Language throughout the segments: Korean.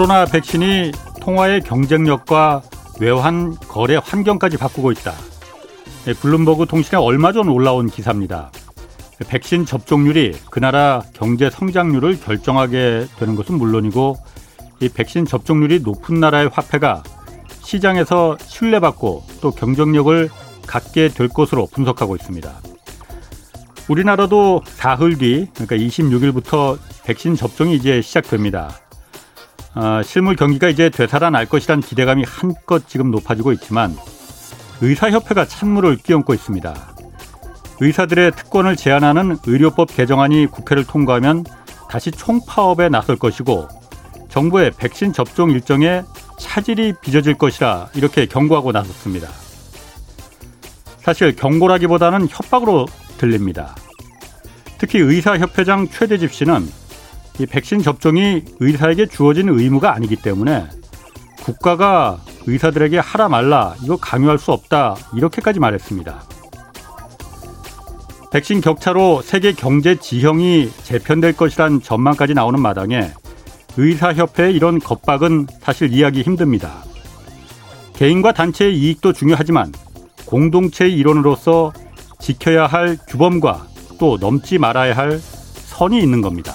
코로나 백신이 통화의 경쟁력과 외환 거래 환경까지 바꾸고 있다. 예, 블룸버그 통신에 얼마 전 올라온 기사입니다. 백신 접종률이 그 나라 경제 성장률을 결정하게 되는 것은 물론이고 이 백신 접종률이 높은 나라의 화폐가 시장에서 신뢰받고 또 경쟁력을 갖게 될 것으로 분석하고 있습니다. 우리나라도 사흘 뒤 그러니까 26일부터 백신 접종이 이제 시작됩니다. 어, 실물 경기가 이제 되살아날 것이란 기대감이 한껏 지금 높아지고 있지만 의사협회가 찬물을 끼얹고 있습니다. 의사들의 특권을 제한하는 의료법 개정안이 국회를 통과하면 다시 총파업에 나설 것이고 정부의 백신 접종 일정에 차질이 빚어질 것이라 이렇게 경고하고 나섰습니다. 사실 경고라기보다는 협박으로 들립니다. 특히 의사협회장 최대집 씨는 이 백신 접종이 의사에게 주어진 의무가 아니기 때문에 국가가 의사들에게 하라 말라 이거 강요할 수 없다 이렇게까지 말했습니다. 백신 격차로 세계 경제 지형이 재편될 것이란 전망까지 나오는 마당에 의사협회의 이런 겁박은 사실 이해하기 힘듭니다. 개인과 단체의 이익도 중요하지만 공동체의 일원으로서 지켜야 할 규범과 또 넘지 말아야 할 선이 있는 겁니다.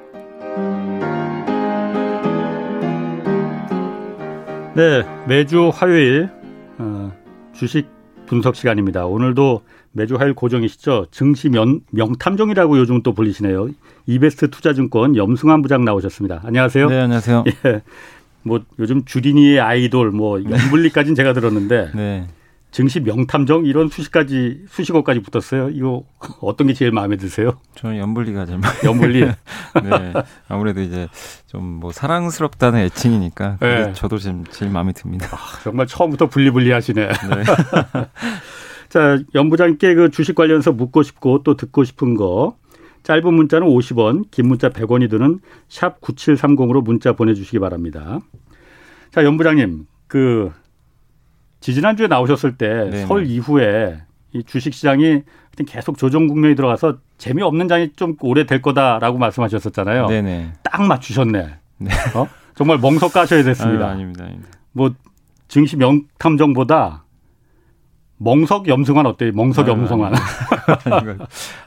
네, 매주 화요일 어, 주식 분석 시간입니다. 오늘도 매주 화요일 고정이시죠. 증시 명, 명탐정이라고 요즘 또 불리시네요. 이베스트 투자증권 염승환 부장 나오셨습니다. 안녕하세요. 네, 안녕하세요. 예. 뭐 요즘 주린이의 아이돌 뭐 연불리까지는 제가 들었는데 네. 증시 명탐정 이런 수식까지 수식어까지 붙었어요. 이거 어떤 게 제일 마음에 드세요? 저는 연불리가 제일 마음에 연불리. 네. 아무래도 이제 좀 뭐 사랑스럽다는 애칭이니까 네. 저도 지금 제일 마음에 듭니다. 아, 정말 처음부터 분리분리 하시네. 네. 자, 연 부장께 그 주식 관련해서 묻고 싶고 또 듣고 싶은 거 짧은 문자는 50원, 긴 문자 100원이 드는 샵 9730으로 문자 보내 주시기 바랍니다. 자, 연 부장님, 그 지지난주에 나오셨을 때 설 이후에 이 주식 시장이 계속 조정 국면이 들어가서 재미없는 장이 좀 오래 될 거다라고 말씀하셨었잖아요. 네네. 딱 맞추셨네. 네. 어? 정말 멍석 까셔야 됐습니다. 아유, 아닙니다, 아닙니다. 뭐 증시 명탐정보다 멍석 염승환 어때요? 멍석 아, 염승환.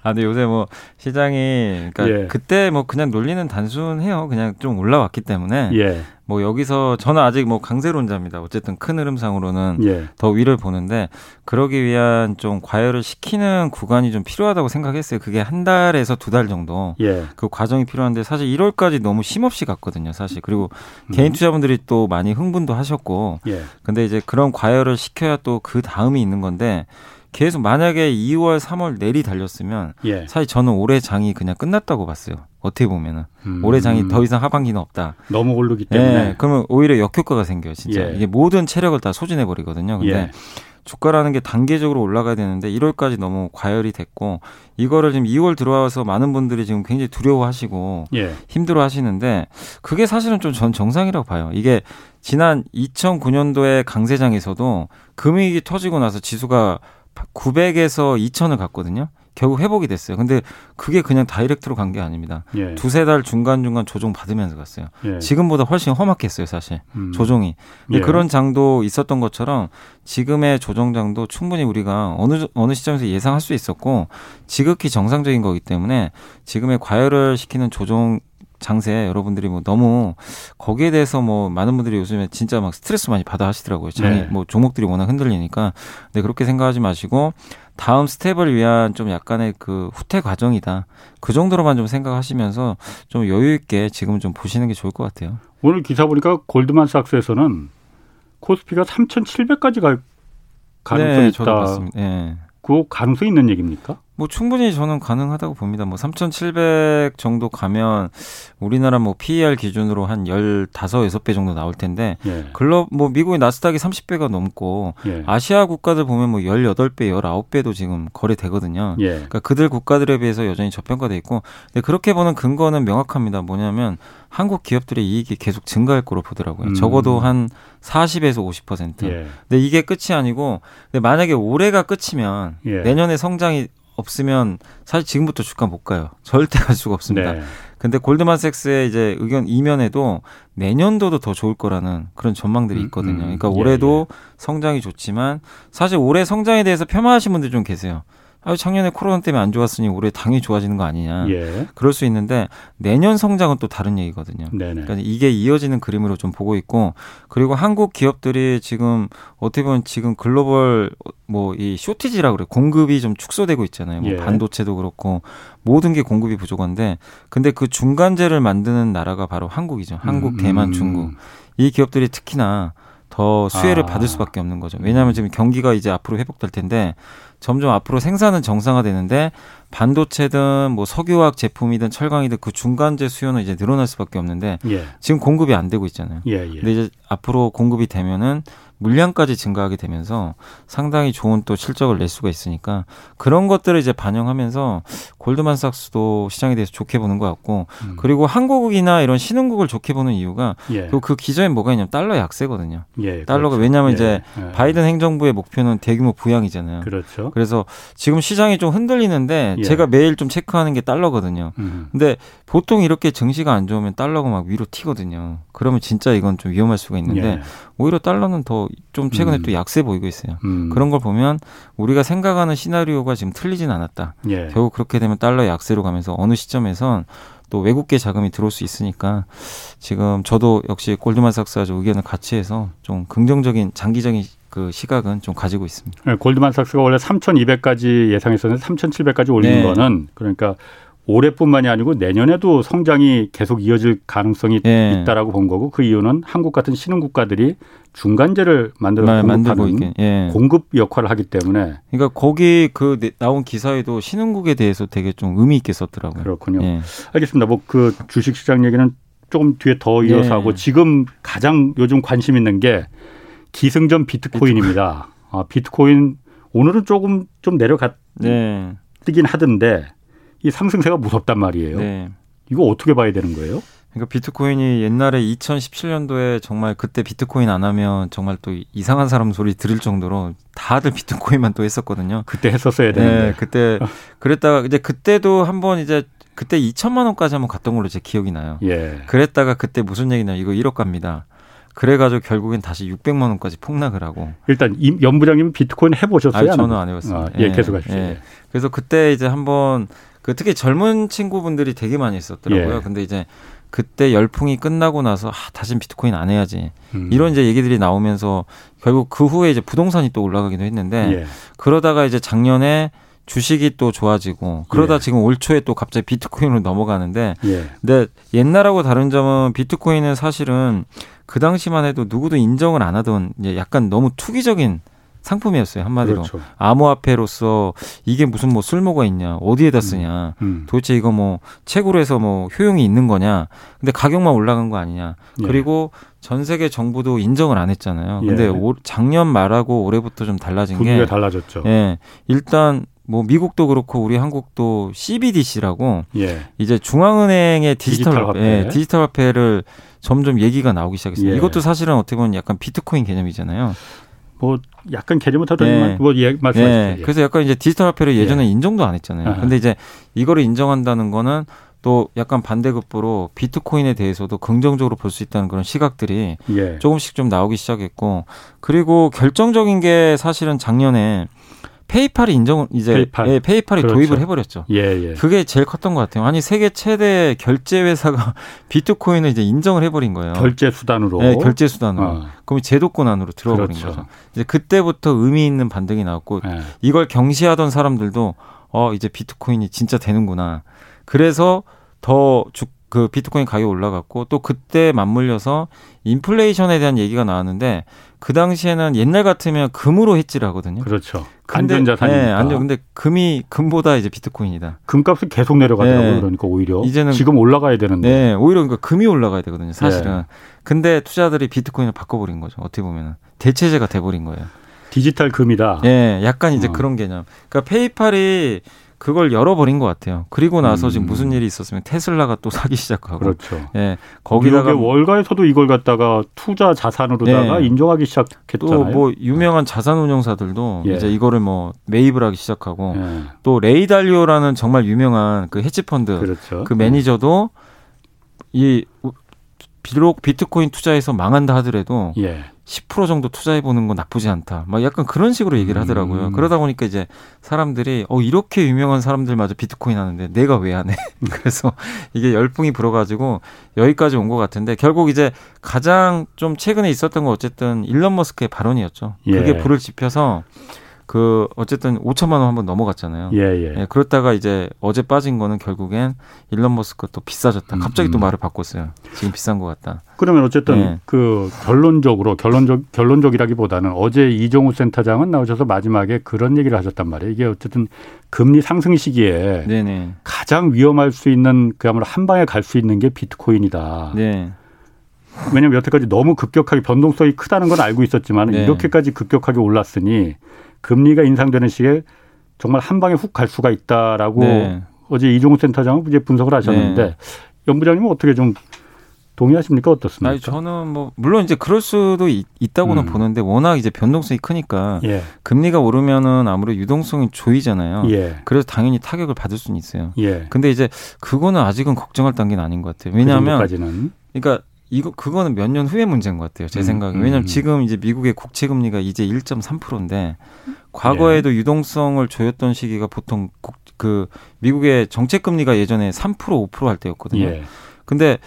아, 근데 요새 뭐 시장이 그러니까 예. 그때 뭐 그냥 논리는 단순해요. 그냥 좀 올라왔기 때문에 예. 뭐 여기서 저는 아직 뭐 강세론자입니다. 어쨌든 큰 흐름상으로는 예. 더 위를 보는데 그러기 위한 좀 과열을 시키는 구간이 좀 필요하다고 생각했어요. 그게 한 달에서 두 달 정도 예. 그 과정이 필요한데 사실 1월까지 너무 쉼없이 갔거든요. 사실 그리고 음. 개인 투자분들이 또 많이 흥분도 하셨고 예. 근데 이제 그런 과열을 시켜야 또 그 다음이 있는 건데 계속 만약에 2월, 3월 내리 달렸으면 예. 사실 저는 올해 장이 그냥 끝났다고 봤어요. 어떻게 보면은 음. 올해 장이 더 이상 하반기는 없다. 너무 오르기 때문에. 예. 그러면 오히려 역효과가 생겨요, 진짜. 예. 이게 모든 체력을 다 소진해 버리거든요. 근데 예. 주가라는 게 단계적으로 올라가야 되는데 1월까지 너무 과열이 됐고 이거를 지금 2월 들어와서 많은 분들이 지금 굉장히 두려워하시고 예. 힘들어하시는데 그게 사실은 좀 전 정상이라고 봐요. 이게 지난 2009년도에 강세장에서도 금융위기 터지고 나서 지수가 900에서 2000을 갔거든요. 결국 회복이 됐어요. 근데 그게 그냥 다이렉트로 간 게 아닙니다. 예. 두세 달 중간중간 조정 받으면서 갔어요. 예. 지금보다 훨씬 험악했어요, 사실. 음. 조정이. 예. 그런 장도 있었던 것처럼 지금의 조정장도 충분히 우리가 어느 어느 시점에서 예상할 수 있었고 지극히 정상적인 거기 때문에 지금의 과열을 시키는 조정 장세 여러분들이 뭐 너무 거기에 대해서 뭐 많은 분들이 요즘에 진짜 막 스트레스 많이 받아 하시더라고요. 장이 네. 뭐 종목들이 워낙 흔들리니까. 근데 그렇게 생각하지 마시고 다음 스텝을 위한 좀 약간의 그 후퇴 과정이다. 그 정도로만 좀 생각하시면서 좀 여유 있게 지금 좀 보시는 게 좋을 것 같아요. 오늘 기사 보니까 골드만삭스에서는 코스피가 3,700까지 갈 가능성이 네, 있다. 그 가능성이 있는 얘기입니까? 뭐 충분히 저는 가능하다고 봅니다. 뭐 3,700 정도 가면 우리나라 뭐 PER 기준으로 한 15, 6배 정도 나올 텐데 예. 글로 뭐 미국의 나스닥이 30배가 넘고 예. 아시아 국가들 보면 뭐 18배, 19배도 지금 거래되거든요. 예. 그러니까 그들 국가들에 비해서 여전히 저평가돼 있고 근데 그렇게 보는 근거는 명확합니다. 뭐냐면 한국 기업들의 이익이 계속 증가할 거로 보더라고요. 음. 적어도 한 40에서 50%. 예. 근데 이게 끝이 아니고 근데 만약에 올해가 끝이면 예. 내년에 성장이 없으면 사실 지금부터 주가 못 가요. 절대 갈 수가 없습니다. 네. 근데 골드만삭스의 이제 의견 이면에도 내년도도 더 좋을 거라는 그런 전망들이 음, 있거든요. 음, 그러니까 올해도 예, 예. 성장이 좋지만 사실 올해 성장에 대해서 폄하하신 분들 좀 계세요. 아, 작년에 코로나 때문에 안 좋았으니 올해 당연히 좋아지는 거 아니냐. 예. 그럴 수 있는데 내년 성장은 또 다른 얘기거든요. 네네. 그러니까 이게 이어지는 그림으로 좀 보고 있고 그리고 한국 기업들이 지금 어떻게 보면 지금 글로벌 뭐 이 쇼티지라 그래 공급이 좀 축소되고 있잖아요. 뭐 예. 반도체도 그렇고 모든 게 공급이 부족한데 근데 그 중간재를 만드는 나라가 바로 한국이죠. 한국, 음. 대만, 중국. 이 기업들이 특히나 더 수혜를 아. 받을 수밖에 없는 거죠. 왜냐하면 지금 경기가 이제 앞으로 회복될 텐데 점점 앞으로 생산은 정상화되는데 반도체든 뭐 석유화학 제품이든 철강이든 그 중간재 수요는 이제 늘어날 수밖에 없는데 예. 지금 공급이 안 되고 있잖아요. 예, 예. 근데 이제 앞으로 공급이 되면은 물량까지 증가하게 되면서 상당히 좋은 또 실적을 낼 수가 있으니까 그런 것들을 이제 반영하면서 골드만삭스도 시장에 대해서 좋게 보는 것 같고 음. 그리고 한국이나 이런 신흥국을 좋게 보는 이유가 예. 그 기저에 뭐가 있냐면 달러 약세거든요. 예, 달러가 그렇죠. 왜냐하면 예. 이제 예. 바이든 행정부의 목표는 대규모 부양이잖아요. 그렇죠. 그래서 지금 시장이 좀 흔들리는데 예. 제가 매일 좀 체크하는 게 달러거든요. 음. 근데 보통 이렇게 증시가 안 좋으면 달러가 막 위로 튀거든요. 그러면 진짜 이건 좀 위험할 수가 있는데 예. 오히려 달러는 더 좀 최근에 음. 또 약세 보이고 있어요. 음. 그런 걸 보면 우리가 생각하는 시나리오가 지금 틀리진 않았다. 예. 결국 그렇게 되면 달러 약세로 가면서 어느 시점에선 또 외국계 자금이 들어올 수 있으니까 지금 저도 역시 골드만삭스와 의견을 같이 해서 좀 긍정적인 장기적인 그 시각은 좀 가지고 있습니다. 네, 골드만삭스가 원래 3,200까지 예상했었는데 3,700까지 올린 네. 거는 그러니까 올해뿐만이 아니고 내년에도 성장이 계속 이어질 가능성이 예. 있다라고 본 거고 그 이유는 한국 같은 신흥 국가들이 중간재를 만들어 공급하는 예. 공급 역할을 하기 때문에 그러니까 거기 그 나온 기사에도 신흥국에 대해서 되게 좀 의미 있게 썼더라고요. 그렇군요. 예. 알겠습니다. 뭐 그 주식 시장 얘기는 조금 뒤에 더 이어서 예. 하고 지금 가장 요즘 관심 있는 게 기승전 비트코인입니다. 비트코인. 아, 비트코인 오늘은 조금 좀 내려갔 네. 뜨긴 하던데 이 상승세가 무섭단 말이에요. 네. 이거 어떻게 봐야 되는 거예요? 그러니까 비트코인이 옛날에 2017년도에 정말 그때 비트코인 안 하면 정말 또 이상한 사람 소리 들을 정도로 다들 비트코인만 또 했었거든요. 그때 했었어야 되는데. 네, 그때 그랬다가 이제 그때도 한번 이제 그때 2천만 원까지 한번 갔던 걸로 제 기억이 나요. 예. 그랬다가 그때 무슨 얘기냐 이거 1억 갑니다. 그래가지고 결국엔 다시 600만 원까지 폭락을 하고. 일단 임 부장님 비트코인 해보셨어요? 아니, 저는 안 해봤습니다. 아, 예, 계속 하시죠. 예. 그래서 그때 이제 한번 그 특히 젊은 친구분들이 되게 많이 있었더라고요. 예. 근데 이제 그때 열풍이 끝나고 나서 아, 다신 비트코인 안 해야지. 음. 이런 이제 얘기들이 나오면서 결국 그 후에 이제 부동산이 또 올라가기도 했는데 예. 그러다가 이제 작년에 주식이 또 좋아지고 그러다 예. 지금 올 초에 또 갑자기 비트코인으로 넘어가는데 예. 근데 옛날하고 다른 점은 비트코인은 사실은 그 당시만 해도 누구도 인정을 안 하던 이제 약간 너무 투기적인 상품이었어요 한마디로 그렇죠. 암호화폐로서 이게 무슨 뭐 쓸모가 있냐 어디에다 음. 쓰냐 음. 음. 도대체 이거 뭐 책으로 해서 뭐 효용이 있는 거냐 근데 가격만 올라간 거 아니냐 예. 그리고 전 세계 정부도 인정을 안 했잖아요 근데 예. 올, 작년 말하고 올해부터 좀 달라진 게 달라졌죠 예 일단 뭐 미국도 그렇고 우리 한국도 CBDC라고 예. 이제 중앙은행의 디지털, 디지털 화폐, 예, 디지털 화폐를 점점 얘기가 나오기 시작했습니다. 예. 이것도 사실은 어떻게 보면 약간 비트코인 개념이잖아요. 뭐 약간 개념은 다르지만 네. 뭐 예, 말씀하시죠. 네. 그래서 약간 이제 디지털 화폐를 예전에 예. 인정도 안 했잖아요. 아하. 근데 이제 이거를 인정한다는 거는 또 약간 반대급부로 비트코인에 대해서도 긍정적으로 볼 수 있다는 그런 시각들이 예. 조금씩 좀 나오기 시작했고 그리고 결정적인 게 사실은 작년에 페이팔이 인정 이제 페이팔. 예, 페이팔이 그렇죠. 도입을 해버렸죠. 예, 예. 그게 제일 컸던 것 같아요. 아니 세계 최대 결제 회사가 비트코인을 이제 인정을 해버린 거예요. 결제 수단으로. 네, 결제 수단으로. 어. 그럼 제도권 안으로 들어버린 그렇죠. 거죠. 이제 그때부터 의미 있는 반등이 나왔고 예. 이걸 경시하던 사람들도 어 이제 비트코인이 진짜 되는구나. 그래서 더 주, 그 비트코인 가격이 올라갔고 또 그때 맞물려서 인플레이션에 대한 얘기가 나왔는데 그 당시에는 옛날 같으면 금으로 해지를 하거든요. 그렇죠. 안전자산이니까. 네, 안전. 근데 금이 금보다 이제 비트코인이다. 금값이 계속 내려가더라고요. 네. 그러니까 오히려 이제는 지금 올라가야 되는데. 네, 오히려 그러니까 금이 올라가야 되거든요. 사실은. 네. 근데 투자들이 비트코인을 바꿔버린 거죠. 어떻게 보면 대체제가 돼버린 거예요. 디지털 금이다. 네, 약간 이제 어. 그런 개념. 그러니까 페이팔이 그걸 열어버린 것 같아요. 그리고 나서 음. 지금 무슨 일이 있었으면 테슬라가 또 사기 시작하고. 그렇죠. 예. 거기다가 월가에서도 이걸 갖다가 투자 자산으로다가 네. 인정하기 시작했잖아요. 또 뭐 유명한 자산 운용사들도 예. 이제 이거를 뭐 매입을 하기 시작하고 예. 또 레이달리오라는 정말 유명한 그 헤지 펀드 그렇죠. 그 매니저도 이 비록 비트코인 투자해서 망한다 하더라도 예. 10% 정도 투자해 보는 건 나쁘지 않다. 막 약간 그런 식으로 얘기를 하더라고요. 음. 그러다 보니까 이제 사람들이 어 이렇게 유명한 사람들마저 비트코인 하는데 내가 왜 안 해? 그래서 이게 열풍이 불어 가지고 여기까지 온 것 같은데 결국 이제 가장 좀 최근에 있었던 건 어쨌든 일론 머스크의 발언이었죠. 예. 그게 불을 지펴서 그 어쨌든 5천만 원 한번 넘어갔잖아요. 예, 예. 예, 그렇다가 이제 어제 빠진 거는 결국엔 일론 머스크 또 비싸졌다. 갑자기 음, 또 말을 바꿨어요. 지금 비싼 것 같다. 그러면 어쨌든 예. 그 결론적으로 결론적 결론적이라기보다는 어제 이종우 센터장은 나오셔서 마지막에 그런 얘기를 하셨단 말이에요. 이게 어쨌든 금리 상승 시기에 네네. 가장 위험할 수 있는 그야말로 한 방에 갈 수 있는 게 비트코인이다. 네. 왜냐하면 여태까지 너무 급격하게 변동성이 크다는 건 알고 있었지만 네. 이렇게까지 급격하게 올랐으니 금리가 인상되는 시기에 정말 한 방에 훅 갈 수가 있다라고 네. 어제 이종우 센터장은 이제 분석을 하셨는데 네. 연 부장님은 어떻게 좀 동의하십니까 어떻습니까? 아니, 저는 뭐 물론 이제 그럴 수도 있, 다고는 음. 보는데 워낙 이제 변동성이 크니까 예. 금리가 오르면은 아무래도 유동성이 조이잖아요. 예. 그래서 당연히 타격을 받을 수는 있어요. 예. 근데 이제 그거는 아직은 걱정할 단계는 아닌 것 같아요. 왜냐하면 그 그러니까 이거 그거는 몇 년 후의 문제인 것 같아요. 제 음, 생각에. 왜냐하면 음. 지금 이제 미국의 국채 금리가 이제 1.3%인데 과거에도 예. 유동성을 조였던 시기가 보통 국, 그 미국의 정책 금리가 예전에 3% 5%할 때였거든요. 예. 근데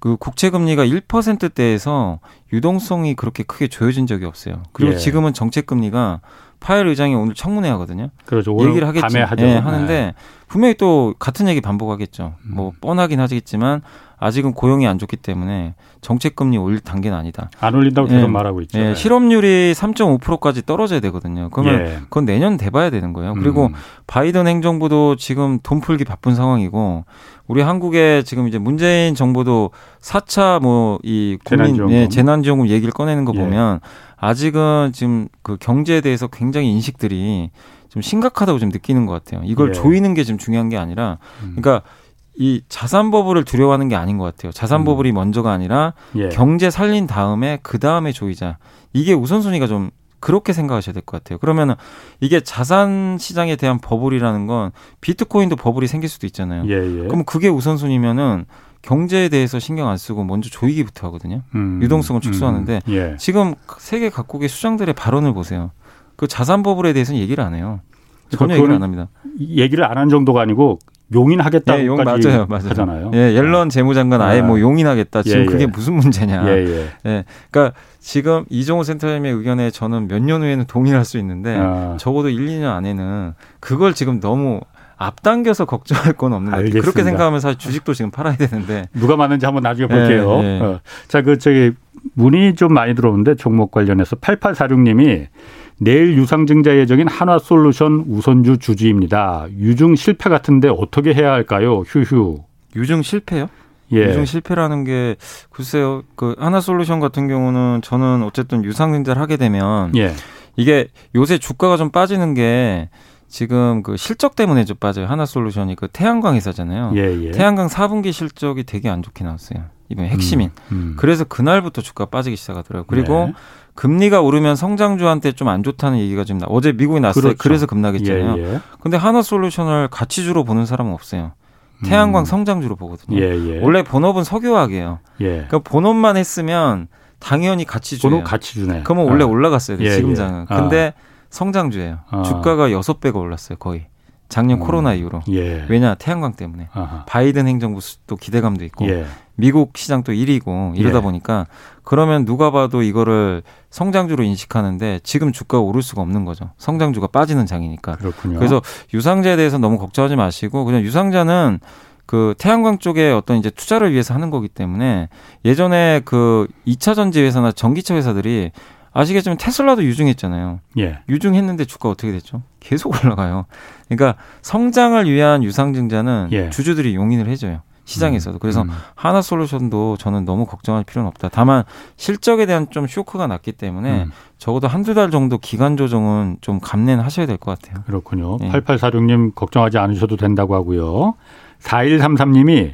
그 국채 금리가 1%대에서 유동성이 그렇게 크게 조여진 적이 없어요. 그리고 예. 지금은 정책 금리가 파열 의장이 오늘 청문회 하거든요. 그렇죠. 얘기를 하겠지. 예, 하는데 네. 분명히 또 같은 얘기 반복하겠죠. 음. 뭐 뻔하긴 하겠지만 아직은 고용이 안 좋기 때문에 정책 금리 올릴 단계는 아니다. 안 올린다고 계속 예, 말하고 있죠. 예, 실업률이 3.5%까지 떨어져야 되거든요. 그러면 예. 그건 내년 돼봐야 되는 거예요. 그리고 음. 바이든 행정부도 지금 돈 풀기 바쁜 상황이고 우리 한국에 지금 이제 문재인 정부도 4차 뭐 이 국민 재난지원금. 예, 재난지원금 얘기를 꺼내는 거 예. 보면 아직은 지금 그 경제에 대해서 굉장히 인식들이 좀 심각하다고 좀 느끼는 것 같아요. 이걸 예. 조이는 게 지금 중요한 게 아니라, 음. 그러니까 이 자산 버블을 두려워하는 게 아닌 것 같아요. 자산 음. 버블이 음. 먼저가 아니라 예. 경제 살린 다음에 그 다음에 조이자. 이게 우선순위가 좀 그렇게 생각하셔야 될 것 같아요. 그러면은 이게 자산 시장에 대한 버블이라는 건 비트코인도 버블이 생길 수도 있잖아요. 예, 예. 그럼 그게 우선순위면은 경제에 대해서 신경 안 쓰고 먼저 조이기부터 하거든요. 음, 유동성을 축소하는데 음, 예. 지금 세계 각국의 수장들의 발언을 보세요. 그 자산 버블에 대해서는 얘기를 안 해요. 전혀 얘기를 안 합니다. 얘기를 안 한 정도가 아니고 용인하겠다고 예, 용 맞아요, 맞아요. 하잖아요. 예, 옐런 재무장관 아예 아. 뭐 용인하겠다. 지금 예, 그게 예. 무슨 문제냐. 예, 예. 예, 그러니까 지금 이종호 센터장님의 의견에 저는 몇 년 후에는 동의할 수 있는데 아. 적어도 1, 2년 안에는 그걸 지금 너무 앞당겨서 걱정할 건 없는 것 같아요. 그렇게 생각하면 사실 주식도 지금 팔아야 되는데. 누가 많은지 한번 나중에 볼게요. 어. 자, 그 저기 문의 좀 많이 들어오는데 종목 관련해서 8846님이 내일 유상증자 예정인 한화솔루션 우선주 주주입니다. 유증 실패 같은데 어떻게 해야 할까요? 휴휴. 유증 실패요? 예. 유증 실패라는 게 글쎄요. 그 하나솔루션 같은 경우는 저는 어쨌든 유상증자를 하게 되면 예. 이게 요새 주가가 좀 빠지는 게 지금 그 실적 때문에 좀 빠져요. 하나솔루션이 그 태양광 회사잖아요. 예, 예. 태양광 4분기 실적이 되게 안 좋게 나왔어요. 이번 핵심인. 음, 음. 그래서 그날부터 주가 빠지기 시작하더라고요. 그리고 네. 금리가 오르면 성장주한테 좀 안 좋다는 얘기가 지금 나. 어제 미국이 났어요. 그렇죠. 그래서 급락했잖아요. 예, 예. 근데 하나솔루션을 가치주로 보는 사람은 없어요. 태양광 음. 성장주로 보거든요. 예, 예. 원래 본업은 석유화학이에요. 예. 그러니까 본업만 했으면 당연히 가치주예요. 본업 가치주네. 그러면 원래 아. 올라갔어요. 예, 지금 장은. 예. 근데 아. 성장주예요. 아. 주가가 6배가 올랐어요, 거의. 작년 음. 코로나 이후로. 예. 왜냐 태양광 때문에. 아하. 바이든 행정부 또 기대감도 있고 예. 미국 시장도 1위고 이러다 예. 보니까 그러면 누가 봐도 이거를 성장주로 인식하는데 지금 주가가 오를 수가 없는 거죠. 성장주가 빠지는 장이니까. 그렇군요. 그래서 유상자에 대해서 너무 걱정하지 마시고 그냥 유상자는 그 태양광 쪽에 어떤 이제 투자를 위해서 하는 거기 때문에 예전에 그 2차 전지 회사나 전기차 회사들이 아시겠지만 테슬라도 유증했잖아요. 예. 유증했는데 주가 어떻게 됐죠? 계속 올라가요. 그러니까 성장을 위한 유상증자는 예. 주주들이 용인을 해줘요. 시장에서도. 그래서 음. 하나 솔루션도 저는 너무 걱정할 필요는 없다. 다만 실적에 대한 좀 쇼크가 났기 때문에 음. 적어도 한두 달 정도 기간 조정은 좀 감내는 하셔야 될 것 같아요. 그렇군요. 네. 8846님 걱정하지 않으셔도 된다고 하고요. 4133님이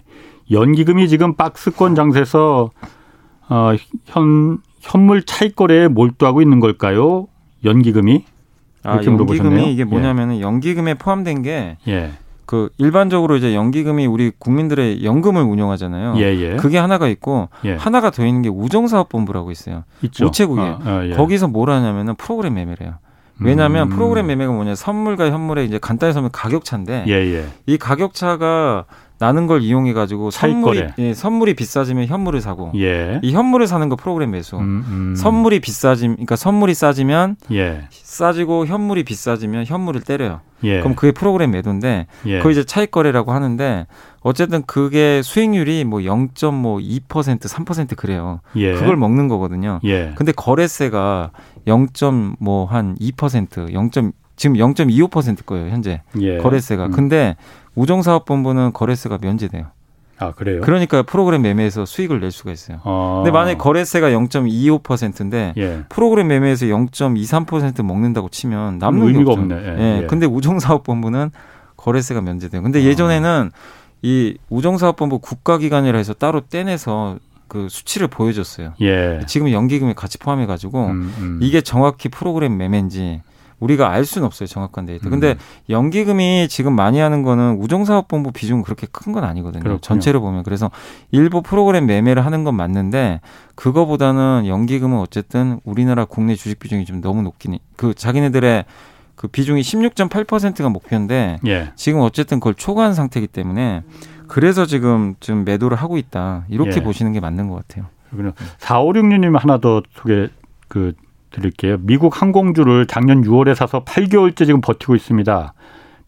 연기금이 지금 박스권 장세에서 어, 현 현물 차익 거래에 몰두하고 있는 걸까요? 연기금이 아, 연기금이 이게 뭐냐면은 예. 연기금에 포함된 게 예. 그 일반적으로 이제 연기금이 우리 국민들의 연금을 운영하잖아요. 예, 예. 그게 하나가 있고 예. 하나가 더 있는 게 우정사업본부라고 있어요. 있죠. 우체국에 아, 아, 예. 거기서 뭘 하냐면은 프로그램 매매를 해요. 왜냐하면 음. 프로그램 매매가 뭐냐 선물과 현물의 이제 간단히 설명 가격차인데 예, 이 가격차가 나는 걸 이용해 가지고 선물이 예, 선물이 비싸지면 현물을 사고 예. 이 현물을 사는 거 프로그램 매수. 음, 음. 선물이 비싸지 그러니까 선물이 싸지면 예. 싸지고 현물이 비싸지면 현물을 때려요. 예. 그럼 그게 프로그램 매도인데 예. 그거 이제 차익 거래라고 하는데 어쨌든 그게 수익률이 뭐 0.2% 3% 그래요. 예. 그걸 먹는 거거든요. 예. 근데 거래세가 0.뭐한 2% 0. 지금 0.25% 거예요, 현재. 예. 거래세가. 음. 근데 우정사업본부는 거래세가 면제돼요. 아, 그래요? 그러니까 프로그램 매매에서 수익을 낼 수가 있어요. 아. 근데 만약에 거래세가 0.25%인데 예. 프로그램 매매에서 0.23% 먹는다고 치면 남는 의미가 게 없죠. 없네. 예. 예. 근데 우정사업본부는 거래세가 면제돼요. 근데 아. 예전에는 이 우정사업본부 국가기관이라 해서 따로 떼내서 그 수치를 보여줬어요. 예. 지금은 연기금이 같이 포함해가지고 음, 음. 이게 정확히 프로그램 매매인지 우리가 알 수는 없어요 정확한 데이터. 근데 음. 연기금이 지금 많이 하는 거는 우정사업본부 비중은 그렇게 큰 건 아니거든요. 그렇군요. 전체로 보면 그래서 일부 프로그램 매매를 하는 건 맞는데 그거보다는 연기금은 어쨌든 우리나라 국내 주식 비중이 좀 너무 높긴 해. 그 자기네들의 그 비중이 16.8%가 목표인데 예. 지금 어쨌든 그걸 초과한 상태이기 때문에 그래서 지금 좀 매도를 하고 있다 이렇게 예. 보시는 게 맞는 것 같아요. 그러면 456님 하나 더 소개 그 드릴게요. 미국 항공주를 작년 6월에 사서 8개월째 지금 버티고 있습니다.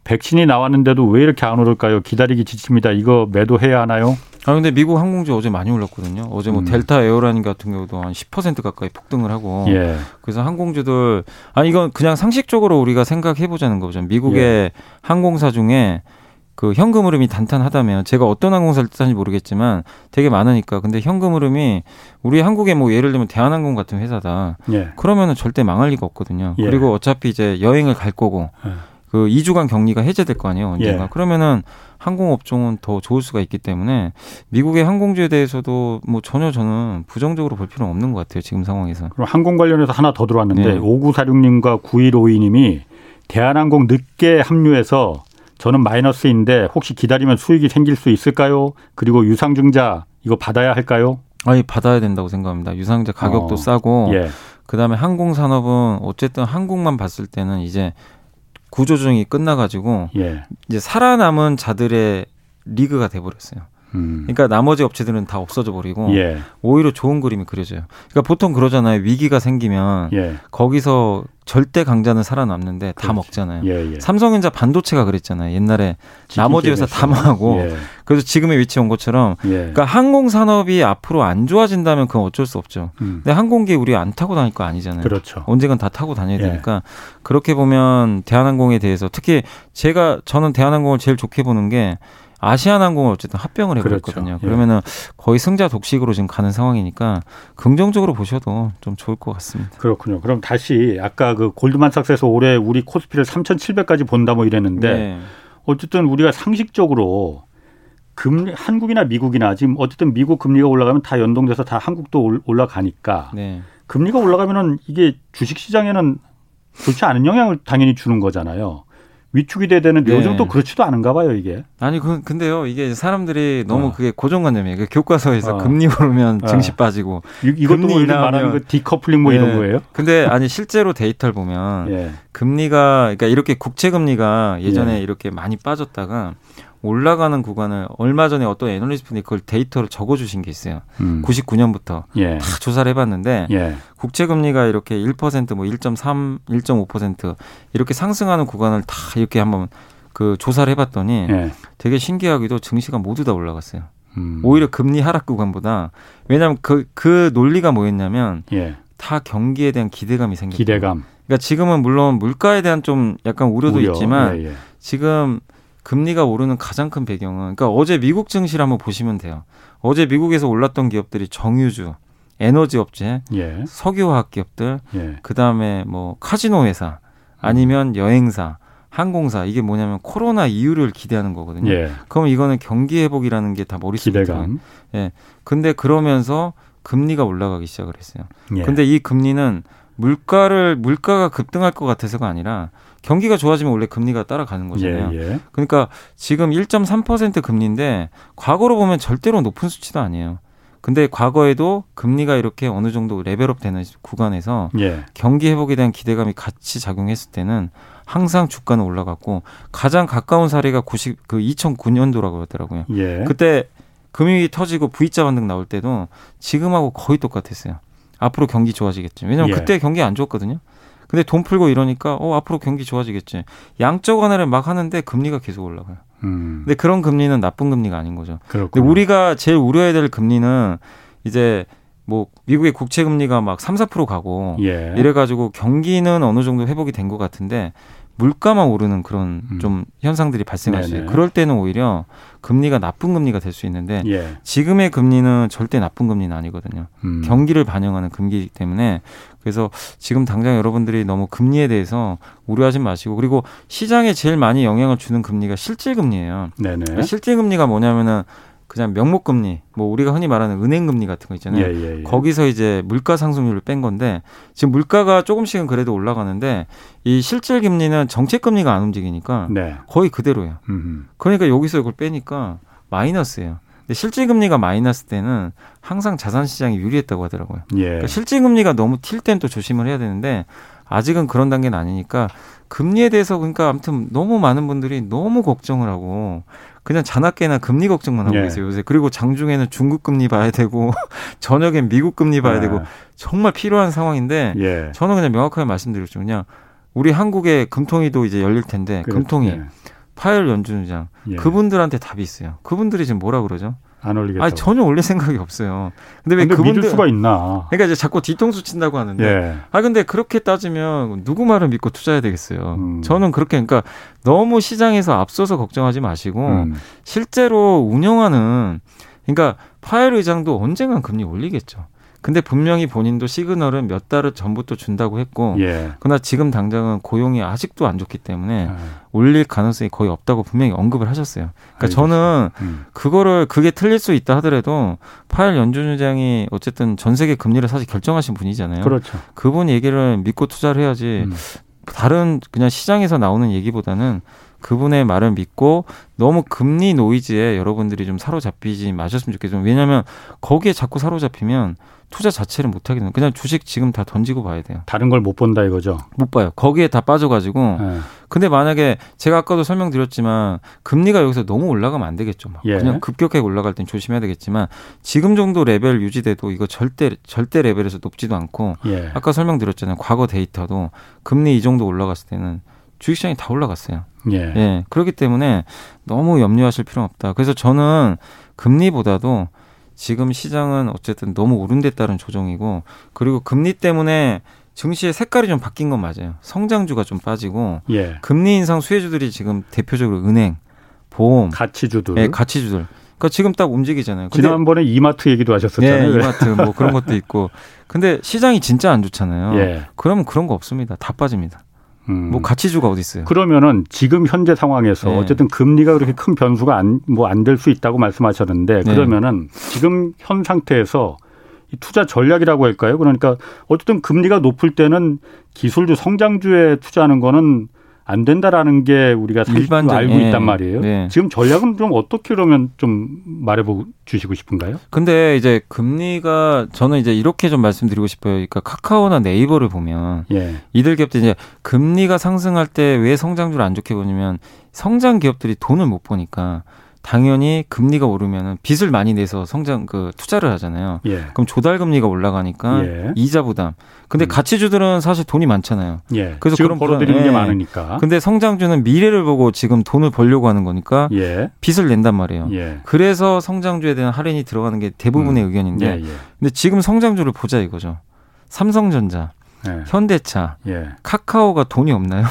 백신이 나왔는데도 왜 이렇게 안 오를까요? 기다리기 지칩니다. 이거 매도해야 하나요? 아 근데 미국 항공주 어제 많이 올랐거든요. 어제 뭐 음. 델타 에어라인 같은 경우도 한 10% 가까이 폭등을 하고 예. 그래서 항공주들 아 이건 그냥 상식적으로 우리가 생각해 보자는 거죠. 미국의 예. 항공사 중에 그 현금 흐름이 단단하다면 제가 어떤 항공사를 뜻하는지 모르겠지만 되게 많으니까 근데 현금 흐름이 우리 한국에 뭐 예를 들면 대한항공 같은 회사다. 예. 그러면은 절대 망할 리가 없거든요. 예. 그리고 어차피 이제 여행을 갈 거고 예. 그 2주간 격리가 해제될 거 아니에요, 언젠가. 예. 그러면은 항공업종은 더 좋을 수가 있기 때문에 미국의 항공주에 대해서도 뭐 전혀 저는 부정적으로 볼 필요는 없는 것 같아요, 지금 상황에서. 그럼 항공 관련해서 하나 더 들어왔는데 네. 5946님과 9152님이 대한항공 늦게 합류해서 저는 마이너스인데 혹시 기다리면 수익이 생길 수 있을까요? 그리고 유상증자 이거 받아야 할까요? 아니 받아야 된다고 생각합니다. 유상증자 가격도 어. 싸고 예. 그다음에 항공 산업은 어쨌든 한국만 봤을 때는 이제 구조조정이 끝나가지고 예. 이제 살아남은 자들의 리그가 돼버렸어요. 음. 그러니까 나머지 업체들은 다 없어져 버리고 예. 오히려 좋은 그림이 그려져요. 그러니까 보통 그러잖아요. 위기가 생기면 예. 거기서 절대 강자는 살아남는데 다 그렇지. 먹잖아요. 예, 예. 삼성전자 반도체가 그랬잖아요. 옛날에 나머지 회사 다 망하고 예. 그래서 지금의 위치 온 것처럼 예. 그러니까 항공 산업이 앞으로 안 좋아진다면 그건 어쩔 수 없죠. 음. 근데 항공기 우리 안 타고 다닐 거 아니잖아요. 그렇죠. 언젠간 다 타고 다녀야 되니까 그렇게 보면 대한항공에 대해서 특히 제가 저는 대한항공을 제일 좋게 보는 게 아시아나항공을 어쨌든 합병을 해버렸거든요. 그렇죠. 예. 그러면은 거의 승자 독식으로 지금 가는 상황이니까 긍정적으로 보셔도 좀 좋을 것 같습니다. 그렇군요. 그럼 다시 아까 그 골드만삭스에서 올해 우리 코스피를 3,700까지 본다 뭐 이랬는데 네. 어쨌든 우리가 상식적으로 금리 한국이나 미국이나 지금 어쨌든 미국 금리가 올라가면 다 연동돼서 다 한국도 올라가니까 네. 금리가 올라가면은 이게 주식 시장에는 좋지 않은 영향을 당연히 주는 거잖아요. 위축이 돼야 되는데 네. 요즘 또 그렇지도 않은가 봐요 이게. 아니 그, 근데요 이게 사람들이 너무 어. 그게 고정관념이에요. 그 교과서에서 어. 금리 오르면 어. 증시 빠지고 이, 이것도 금리 말하는 그 디커플링 뭐 네. 이런 거예요? 근데 아니 실제로 데이터를 보면 예. 금리가 그러니까 이렇게 국채 금리가 예전에 예. 이렇게 많이 빠졌다가 올라가는 구간을 얼마 전에 어떤 애널리스트분이 그걸 데이터로 적어주신 게 있어요. 음. 99년부터 예. 다 조사를 해봤는데 예. 국채 금리가 이렇게 1%뭐 1.3, 1.5% 이렇게 상승하는 구간을 다 이렇게 한번 그 조사를 해봤더니 예. 되게 신기하게도 증시가 모두 다 올라갔어요. 음. 오히려 금리 하락 구간보다 왜냐하면 그, 그 논리가 뭐였냐면 예. 다 경기에 대한 기대감이 생겼고 기대감. 그러니까 지금은 물론 물가에 대한 좀 약간 우려도 우려. 있지만 예, 예. 지금 금리가 오르는 가장 큰 배경은 그러니까 어제 미국 증시를 한번 보시면 돼요. 어제 미국에서 올랐던 기업들이 정유주, 에너지 업체, 예. 석유화학 기업들, 예. 그다음에 뭐 카지노 회사, 아니면 여행사, 항공사 이게 뭐냐면 코로나 이후를 기대하는 거거든요. 예. 그럼 이거는 경기 회복이라는 게 다 머릿속에 들어요. 예. 근데 그러면서 금리가 올라가기 시작을 했어요. 예. 근데 이 금리는 물가를 물가가 급등할 것 같아서가 아니라 경기가 좋아지면 원래 금리가 따라가는 거잖아요. 예, 예. 그러니까 지금 1.3% 금리인데 과거로 보면 절대로 높은 수치도 아니에요. 근데 과거에도 금리가 이렇게 어느 정도 레벨업 되는 구간에서 예. 경기 회복에 대한 기대감이 같이 작용했을 때는 항상 주가는 올라갔고 가장 가까운 사례가 90, 그 2009년도라고 하더라고요. 예. 그때 금융위 터지고 V자 반등 나올 때도 지금하고 거의 똑같았어요. 앞으로 경기 좋아지겠지. 왜냐면 예. 그때 경기 안 좋았거든요. 근데 돈 풀고 이러니까 어 앞으로 경기 좋아지겠지. 양적 완화를 막 하는데 금리가 계속 올라가요. 음. 근데 그런 금리는 나쁜 금리가 아닌 거죠. 그렇구나. 근데 우리가 제일 우려해야 될 금리는 이제 뭐 미국의 국채 금리가 막 3, 4% 가고 예. 이래 가지고 경기는 어느 정도 회복이 된 것 같은데 물가만 오르는 그런 음. 좀 현상들이 발생할 수 있어요. 그럴 때는 오히려 금리가 나쁜 금리가 될 수 있는데 예. 지금의 금리는 절대 나쁜 금리는 아니거든요. 음. 경기를 반영하는 금리이기 때문에 그래서 지금 당장 여러분들이 너무 금리에 대해서 우려하지 마시고 그리고 시장에 제일 많이 영향을 주는 금리가 실질 금리예요. 그러니까 실질 금리가 뭐냐면은 그냥 명목 금리, 뭐 우리가 흔히 말하는 은행 금리 같은 거 있잖아요. 예, 예, 예. 거기서 이제 물가 상승률을 뺀 건데 지금 물가가 조금씩은 그래도 올라가는데 이 실질 금리는 정책 금리가 안 움직이니까 네. 거의 그대로예요. 음흠. 그러니까 여기서 이걸 빼니까 마이너스예요. 근데 실질 금리가 마이너스 때는 항상 자산 시장이 유리했다고 하더라고요. 예. 그러니까 실질 금리가 너무 튈 땐 또 조심을 해야 되는데 아직은 그런 단계는 아니니까 금리에 대해서 그러니까 아무튼 너무 많은 분들이 너무 걱정을 하고 그냥 자나깨나 금리 걱정만 하고 예. 계세요 요새. 그리고 장중에는 중국 금리 봐야 되고 저녁엔 미국 금리 봐야 예. 되고 정말 필요한 상황인데 예. 저는 그냥 명확하게 말씀드리죠. 그냥 우리 한국의 금통위도 이제 열릴 텐데 그렇 금통위 예. 파열 연준장 예. 그분들한테 답이 있어요. 그분들이 지금 뭐라 그러죠? 안 올리겠다. 아니 전혀 올릴 생각이 없어요. 근데 왜 그분들 믿을 수가 있나? 그러니까 이제 자꾸 뒤통수 친다고 하는데. 예. 아 근데 그렇게 따지면 누구 말을 믿고 투자해야 되겠어요. 음. 저는 그렇게 그러니까 너무 시장에서 앞서서 걱정하지 마시고 음. 실제로 운영하는 그러니까 파열 의장도 언젠간 금리 올리겠죠. 근데 분명히 본인도 시그널은 몇 달을 전부터 준다고 했고, 예. 그러나 지금 당장은 고용이 아직도 안 좋기 때문에 아. 올릴 가능성이 거의 없다고 분명히 언급을 하셨어요. 그러니까 알겠습니다. 저는 음. 그거를 그게 틀릴 수 있다 하더라도 파일 연준의장이 어쨌든 전 세계 금리를 사실 결정하신 분이잖아요. 그렇죠. 그분 얘기를 믿고 투자를 해야지. 음. 다른 그냥 시장에서 나오는 얘기보다는 그분의 말을 믿고 너무 금리 노이즈에 여러분들이 좀 사로잡히지 마셨으면 좋겠어요. 왜냐하면 거기에 자꾸 사로잡히면 투자 자체를 못 하게 되는. 그냥 주식 지금 다 던지고 봐야 돼요. 다른 걸 못 본다 이거죠. 못 봐요. 거기에 다 빠져가지고. 네. 근데 만약에 제가 아까도 설명드렸지만 금리가 여기서 너무 올라가면 안 되겠죠. 막. 예. 그냥 급격하게 올라갈 땐 조심해야 되겠지만 지금 정도 레벨 유지돼도 이거 절대 절대 레벨에서 높지도 않고 예. 아까 설명드렸잖아요. 과거 데이터도 금리 이 정도 올라갔을 때는 주식시장이 다 올라갔어요. 예. 예. 그렇기 때문에 너무 염려하실 필요는 없다. 그래서 저는 금리보다도 지금 시장은 어쨌든 너무 오른 데 따른 조정이고 그리고 금리 때문에 증시의 색깔이 좀 바뀐 건 맞아요. 성장주가 좀 빠지고 예. 금리 인상 수혜주들이 지금 대표적으로 은행, 보험, 가치주들, 네, 가치주들. 그러니까 지금 딱 움직이잖아요. 근데, 지난번에 이마트 얘기도 하셨었잖아요. 네, 이마트 뭐 그런 것도 있고. 근데 시장이 진짜 안 좋잖아요. 예. 그러면 그런 거 없습니다. 다 빠집니다. 음. 뭐 가치주가 어디 있어요? 그러면은 지금 현재 상황에서 네. 어쨌든 금리가 그렇게 큰 변수가 안 뭐 안 될 수 있다고 말씀하셨는데 네. 그러면은 지금 현 상태에서 이 투자 전략이라고 할까요? 그러니까 어쨌든 금리가 높을 때는 기술주 성장주에 투자하는 거는 안 된다라는 게 우리가 일반적 알고 예. 있단 말이에요. 네. 지금 전략은 좀 어떻게 그러면 좀 말해 주시고 싶은가요? 근데 이제 금리가 저는 이제 이렇게 좀 말씀드리고 싶어요. 그러니까 카카오나 네이버를 보면 예. 이들 기업들 이제 금리가 상승할 때 왜 성장률을 안 좋게 보냐면 성장 기업들이 돈을 못 보니까 당연히 금리가 오르면은 빚을 많이 내서 성장 그 투자를 하잖아요. 예. 그럼 조달 금리가 올라가니까 예. 이자 부담. 근데 음. 가치주들은 사실 돈이 많잖아요. 예. 그래서 그런 벌어들이는 게 예. 많으니까. 근데 성장주는 미래를 보고 지금 돈을 벌려고 하는 거니까 예. 빚을 낸단 말이에요. 예. 그래서 성장주에 대한 할인이 들어가는 게 대부분의 음. 의견인데 근데 지금 성장주를 보자 이거죠. 삼성전자, 현대차, 카카오가 돈이 없나요?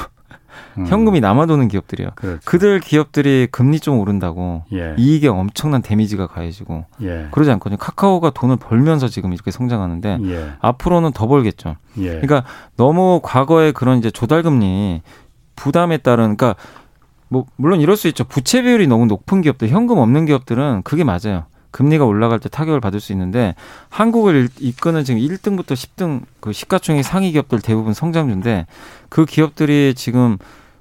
음. 현금이 남아도는 기업들이요. 그렇죠. 그들 기업들이 금리 좀 오른다고 예. 이익에 엄청난 데미지가 가해지고 예. 그러지 않거든요. 카카오가 돈을 벌면서 지금 이렇게 성장하는데 예. 앞으로는 더 벌겠죠. 예. 그러니까 너무 과거에 그런 이제 조달금리 부담에 따른 그러니까 뭐 물론 이럴 수 있죠. 부채 비율이 너무 높은 기업들, 현금 없는 기업들은 그게 맞아요. 금리가 올라갈 때 타격을 받을 수 있는데 한국을 이끄는 지금 1등부터 10등 그 시가총액 상위 기업들 대부분 성장주인데 그 기업들이 지금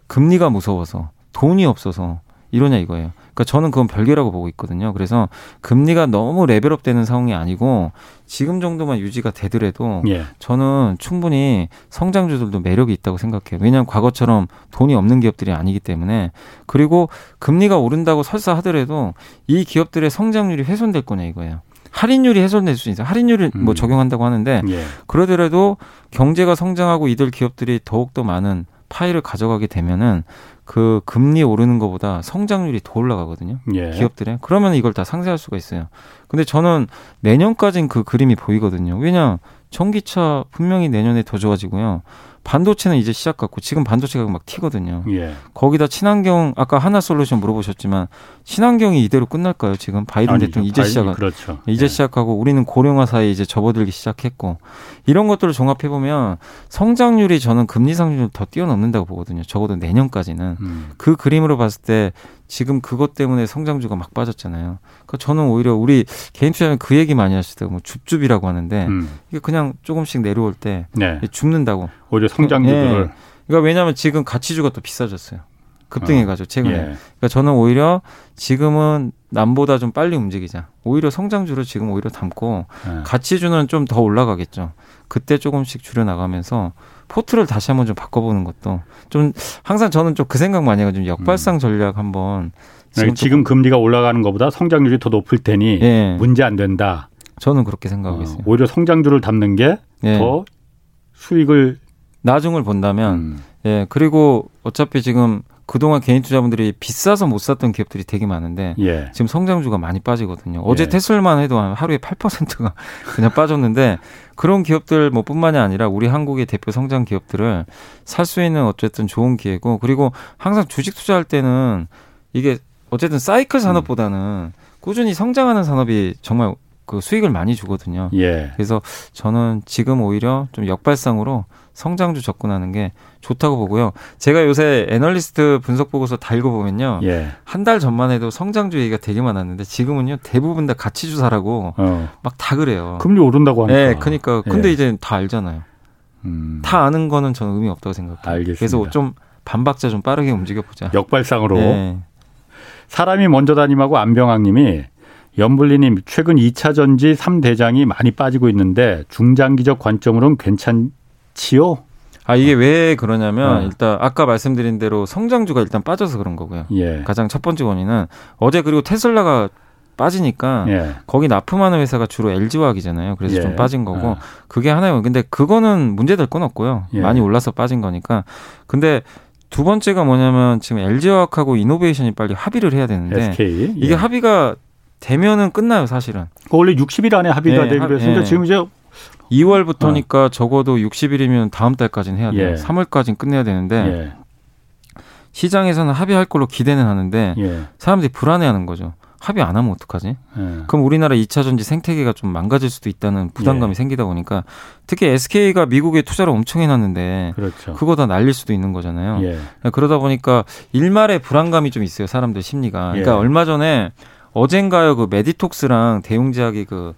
금리가 무서워서 돈이 없어서 이러냐 이거예요. 그러니까 저는 그건 별개라고 보고 있거든요. 그래서 금리가 너무 레벨업 되는 상황이 아니고 지금 정도만 유지가 되더라도 예. 저는 충분히 성장주들도 매력이 있다고 생각해요. 왜냐하면 과거처럼 돈이 없는 기업들이 아니기 때문에 그리고 금리가 오른다고 설사 하더라도 이 기업들의 성장률이 훼손될 거냐 이거예요. 할인율이 훼손될 수 있어요. 할인율을 뭐 음. 뭐 적용한다고 하는데 예. 그러더라도 경제가 성장하고 이들 기업들이 더욱 더 많은 파일을 가져가게 되면은 그 금리 오르는 것보다 성장률이 더 올라가거든요. 예. 기업들에. 그러면 이걸 다 상쇄할 수가 있어요. 근데 저는 내년까지는 그 그림이 보이거든요. 왜냐 전기차 분명히 내년에 더 좋아지고요. 반도체는 이제 시작 같고 지금 반도체 가격 막 튀거든요. 예. 거기다 친환경 아까 하나 솔루션 물어보셨지만 친환경이 이대로 끝날까요? 지금 바이든 아니죠. 대통령 이제 시작 그렇죠. 이제 예. 시작하고 우리는 고령화사에 이제 접어들기 시작했고 이런 것들을 종합해 보면 성장률이 저는 금리 상승률 더 뛰어넘는다고 보거든요. 적어도 내년까지는 음. 그 그림으로 봤을 때 지금 그것 때문에 성장주가 막 빠졌잖아요. 그러니까 저는 오히려 우리 개인 투자는 그 얘기 많이 하시더라고요. 뭐 줍줍이라고 하는데 음. 이게 그냥 조금씩 내려올 때 네. 줍는다고. 오히려 성장주들을. 네. 그러니까 왜냐하면 지금 가치주가 또 비싸졌어요. 급등해가지고 어. 최근에. 예. 그러니까 저는 오히려 지금은 남보다 좀 빨리 움직이자. 오히려 성장주를 지금 오히려 담고 예. 가치주는 좀 더 올라가겠죠. 그때 조금씩 줄여 나가면서 포트를 다시 한번 좀 바꿔보는 것도 좀 항상 저는 좀 그 생각 많이 해가지고 역발상 음. 전략 한번 지금, 지금 금리가 올라가는 것보다 성장률이 더 높을 테니 예. 문제 안 된다. 저는 그렇게 생각하고 어, 있어요. 오히려 성장률을 담는 게더 예. 수익을 나중을 본다면 음. 예 그리고 어차피 지금 그동안 개인 투자분들이 비싸서 못 샀던 기업들이 되게 많은데 예. 지금 성장주가 많이 빠지거든요. 어제 예. 테슬만 해도 하루에 8%가 그냥 빠졌는데 그런 기업들 뭐 뿐만이 아니라 우리 한국의 대표 성장 기업들을 살 수 있는 어쨌든 좋은 기회고 그리고 항상 주식 투자할 때는 이게 어쨌든 사이클 산업보다는 꾸준히 성장하는 산업이 정말 그 수익을 많이 주거든요. 예. 그래서 저는 지금 오히려 좀 역발상으로 성장주 접근하는 게 좋다고 보고요. 제가 요새 애널리스트 분석 보고서 다 읽어보면요. 예. 한달 전만 해도 성장주 얘기가 되게 많았는데 지금은요 대부분 다 가치주사라고 어. 막다 그래요. 금리 오른다고 하니까. 네, 그러니까 근데 예. 이제 다 알잖아요. 음. 다 아는 거는 저는 의미 없다고 생각해요. 알겠습니다. 그래서 좀 반박자 좀 빠르게 움직여 보자. 역발상으로. 네. 사람이 먼저 다님하고 안병학님이 연불리님 최근 2차 전지 3대장이 많이 빠지고 있는데 중장기적 관점으로는 괜찮 지요? 아 이게 왜 그러냐면 어. 일단 아까 말씀드린 대로 성장주가 일단 빠져서 그런 거고요. 예. 가장 첫 번째 원인은 어제 그리고 테슬라가 빠지니까 예. 거기 납품하는 회사가 주로 LG화학이잖아요. 그래서 예. 좀 빠진 거고 어. 그게 하나예요. 근데 그거는 문제될 건 없고요. 예. 많이 올라서 빠진 거니까. 근데 두 번째가 뭐냐면 지금 LG화학하고 이노베이션이 빨리 합의를 해야 되는데 SK, 이게 예. 합의가 되면은 끝나요, 사실은. 원래 60일 안에 합의가 네, 되기로 했는데 네. 지금 이제 2월부터니까 어. 적어도 60일이면 다음 달까지는 해야 돼요. 예. 3월까지는 끝내야 되는데 예. 시장에서는 합의할 걸로 기대는 하는데 예. 사람들이 불안해하는 거죠. 합의 안 하면 어떡하지? 예. 그럼 우리나라 2차 전지 생태계가 좀 망가질 수도 있다는 부담감이 예. 생기다 보니까 특히 SK가 미국에 투자를 엄청 해놨는데 그렇죠. 그거 다 날릴 수도 있는 거잖아요. 예. 그러다 보니까 일말의 불안감이 좀 있어요. 사람들 심리가. 그러니까 얼마 전에 어젠가요 그 메디톡스랑 대웅제약이 그,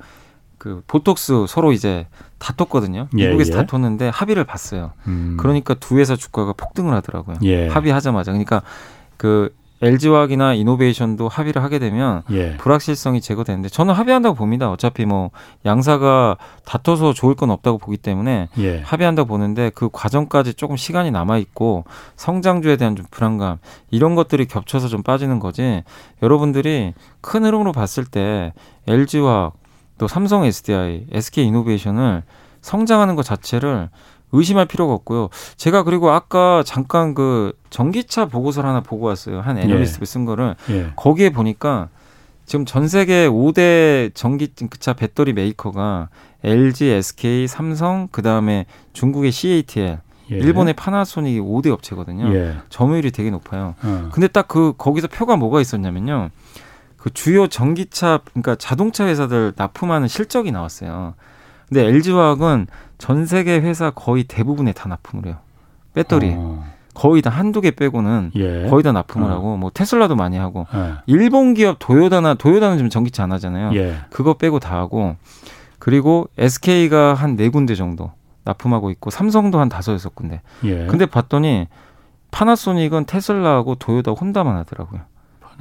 그 보톡스 서로 이제 다퉜거든요. 예, 미국에서 예. 다퉜는데 합의를 봤어요. 음. 그러니까 두 회사 주가가 폭등을 하더라고요. 예. 합의하자마자. 그러니까 그 LG화학이나 이노베이션도 합의를 하게 되면 예. 불확실성이 제거되는데 저는 합의한다고 봅니다. 어차피 뭐 양사가 다퉈서 좋을 건 없다고 보기 때문에 예. 합의한다고 보는데 그 과정까지 조금 시간이 남아 있고 성장주에 대한 좀 불안감 이런 것들이 겹쳐서 좀 빠지는 거지. 여러분들이 큰 흐름으로 봤을 때 LG화학 또 삼성 SDI, SK 이노베이션을 성장하는 것 자체를 의심할 필요가 없고요. 제가 그리고 아까 잠깐 그 전기차 보고서를 하나 보고 왔어요. 한 애널리스트가 예. 쓴 거를 예. 거기에 보니까 지금 전 세계 5대 전기차 배터리 메이커가 LG, SK, 삼성, 그다음에 중국의 CATL, 예. 일본의 파나소닉이 5대 업체거든요. 예. 점유율이 되게 높아요. 어. 근데 딱 그 거기서 표가 뭐가 있었냐면요. 그 주요 전기차 그러니까 자동차 회사들 납품하는 실적이 나왔어요. 근데 LG화학은 전 세계 회사 거의 대부분에 다 납품을 해요. 배터리. 어. 거의 다 한두 개 빼고는 예. 거의 다 납품을 어. 하고 뭐 테슬라도 많이 하고 예. 일본 기업 도요다나 도요다는 지금 전기차 안 하잖아요. 예. 그거 빼고 다 하고 그리고 SK가 한 네 군데 정도 납품하고 있고 삼성도 한 다섯 여섯 군데. 예. 근데 봤더니 파나소닉은 테슬라하고 도요다 혼다만 하더라고요.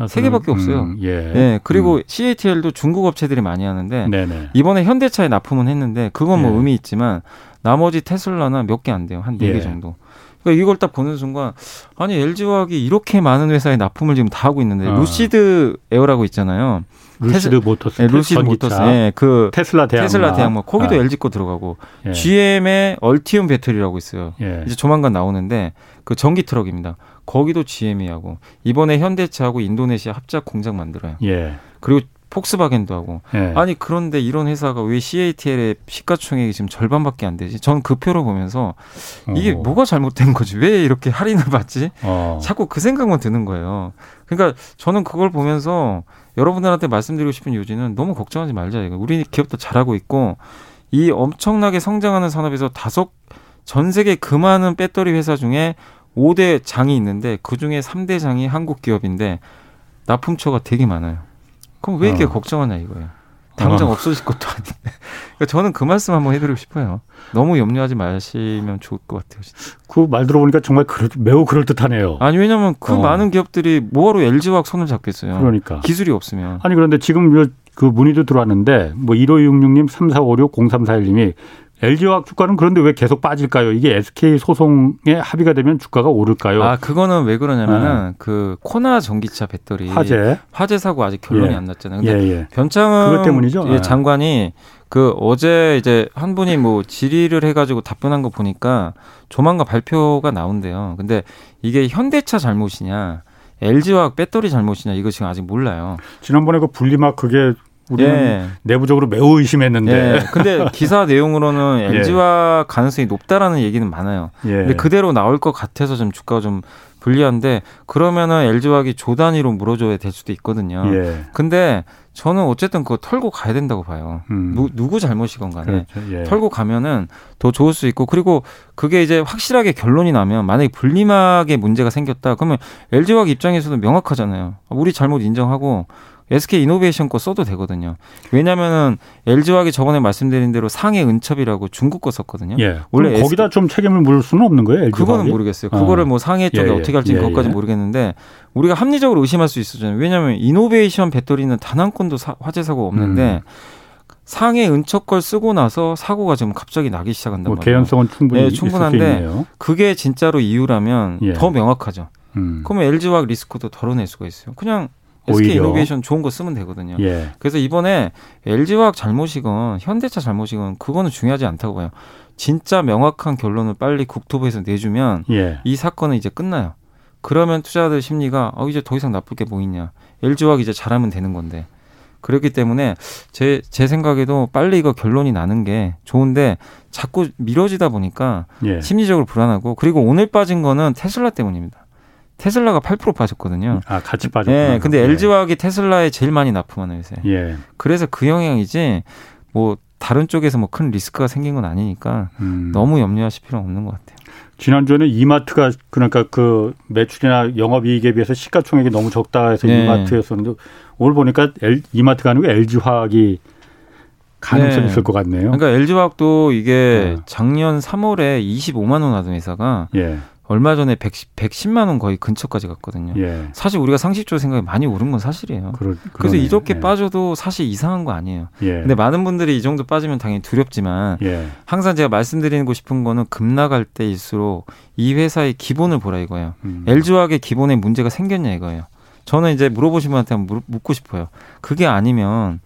세 개밖에 없어요. 음, 예. 네, 그리고 음. CATL도 중국 업체들이 많이 하는데 네네. 이번에 현대차에 납품은 했는데 그건 뭐 예. 의미 있지만 나머지 테슬라는 몇개 안 돼요. 한 네개 예. 정도. 그러니까 이걸 딱 보는 순간 아니 LG화학이 이렇게 많은 회사에 납품을 지금 다 하고 있는데 어. 루시드 에어라고 있잖아요. 루시드 모터스, 네, 루시드 모터스, 네, 그 테슬라 대항마, 테슬라 대항마 거기도 아. LG 거 들어가고 예. GM의 얼티움 배터리라고 있어요. 예. 이제 조만간 나오는데 그 전기 트럭입니다. 거기도 GM이 하고 이번에 현대차하고 인도네시아 합작 공장 만들어요. 예. 그리고 폭스바겐도 하고 예. 아니 그런데 이런 회사가 왜 CATL의 시가총액이 지금 절반밖에 안 되지? 전 그 표를 보면서 이게 어. 뭐가 잘못된 거지? 왜 이렇게 할인을 받지? 어. 자꾸 그 생각만 드는 거예요. 그러니까 저는 그걸 보면서 여러분들한테 말씀드리고 싶은 요지는 너무 걱정하지 말자 이거. 우리 기업도 잘하고 있고 이 엄청나게 성장하는 산업에서 다섯 전 세계 그 많은 배터리 회사 중에 5대 장이 있는데 그 중에 3대 장이 한국 기업인데 납품처가 되게 많아요. 그럼 왜 이렇게 어. 걱정하냐 이거예요. 당장 어. 없어질 것도 아닌데. 그러니까 저는 그 말씀 한번 해드리고 싶어요. 너무 염려하지 마시면 좋을 것 같아요. 그 말 들어보니까 정말 그럴, 매우 그럴 듯하네요. 아니 왜냐하면 그 어. 많은 기업들이 뭐하러 LG화학 손을 잡겠어요. 그러니까 기술이 없으면. 아니 그런데 지금 그 문의도 들어왔는데 뭐 1566님, 3456, 0341님이 LG화학 주가는 그런데 왜 계속 빠질까요? 이게 SK 소송에 합의가 되면 주가가 오를까요? 아, 그거는 왜 그러냐면은 네. 그 코나 전기차 배터리 화재 화재 사고 아직 결론이 예. 안 났잖아요. 근데 예, 예. 변창은 그것 때문이죠. 예, 네. 장관이 그 어제 이제 한 분이 뭐 질의를 해가지고 답변한 거 보니까 조만간 발표가 나온대요. 근데 이게 현대차 잘못이냐? LG화학 배터리 잘못이냐 이거 지금 아직 몰라요. 지난번에 그 분리막 그게 우리는 예. 내부적으로 매우 의심했는데. 예. 근데 기사 내용으로는 LG화 예. 가능성이 높다라는 얘기는 많아요. 예. 근데 그대로 나올 것 같아서 좀 주가가 좀 불리한데 그러면은 LG화학이 조 단위로 물어줘야 될 수도 있거든요. 예. 근데 저는 어쨌든 그거 털고 가야 된다고 봐요. 음. 누, 누구 잘못이건 간에 그렇죠. 예. 털고 가면은 더 좋을 수 있고 그리고 그게 이제 확실하게 결론이 나면 만약에 분리막에 문제가 생겼다 그러면 LG화학 입장에서도 명확하잖아요. 우리 잘못 인정하고 SK 이노베이션 거 써도 되거든요. 왜냐면은 LG화학이 저번에 말씀드린 대로 상해 은첩이라고 중국 거 썼거든요. 예. 원래 거기다 SK... 좀 책임을 물을 수는 없는 거예요. LG화학이? 그거는 모르겠어요. 어. 그거를 뭐 상해 쪽에 예, 예. 어떻게 할지 예, 그것까지 예. 모르겠는데 우리가 합리적으로 의심할 수 있었잖아요. 왜냐하면 이노베이션 배터리는 단 한 건도 사, 화재 사고 없는데 음. 상해 은척 걸 쓰고 나서 사고가 지금 갑자기 나기 시작한단 뭐 말이에요. 개연성은 충분히 네, 충분한데 그게 진짜로 이유라면 예. 더 명확하죠. 음. 그러면 LG화학 리스크도 덜어낼 수가 있어요. 그냥 SK 이노베이션 좋은 거 쓰면 되거든요. 예. 그래서 이번에 LG화학 잘못이건 현대차 잘못이건 그거는 중요하지 않다고 봐요. 진짜 명확한 결론을 빨리 국토부에서 내주면 예. 이 사건은 이제 끝나요. 그러면 투자자들 심리가 어 이제 더 이상 나쁠 게 뭐 있냐. LG화학 이제 잘하면 되는 건데. 그렇기 때문에 제, 제 생각에도 빨리 이거 결론이 나는 게 좋은데 자꾸 미뤄지다 보니까 예. 심리적으로 불안하고 그리고 오늘 빠진 거는 테슬라 때문입니다. 테슬라가 8% 빠졌거든요. 아, 같이. 네, 근데 예. LG화학이 테슬라에 제일 많이 납품하는 회사. 예. 그래서 그 영향이지 뭐 다른 쪽에서 뭐 큰 리스크가 생긴 건 아니니까 음. 너무 염려하실 필요는 없는 것 같아요. 지난주에는 이마트가 그러니까 그 매출이나 영업이익에 비해서 시가총액이 너무 적다 해서 네. 이마트였었는데 오늘 보니까 L, 이마트가 아니고 LG화학이 가능성이 네. 있을 것 같네요. 그러니까 LG화학도 이게 네. 작년 3월에 25만 원 하던 회사가 예. 얼마 전에 110, 110만 원 거의 근처까지 갔거든요. 예. 사실 우리가 상식적으로 생각이 많이 오른 건 사실이에요. 그러, 그래서 이렇게 예. 빠져도 사실 이상한 거 아니에요. 예. 근데 많은 분들이 이 정도 빠지면 당연히 두렵지만 예. 항상 제가 말씀드리고 싶은 거는 급 나갈 때일수록 이 회사의 기본을 보라 이거예요. 음. LG화학의 기본에 문제가 생겼냐 이거예요. 저는 이제 물어보신 분한테 한번 묻고 싶어요. 그게 아니면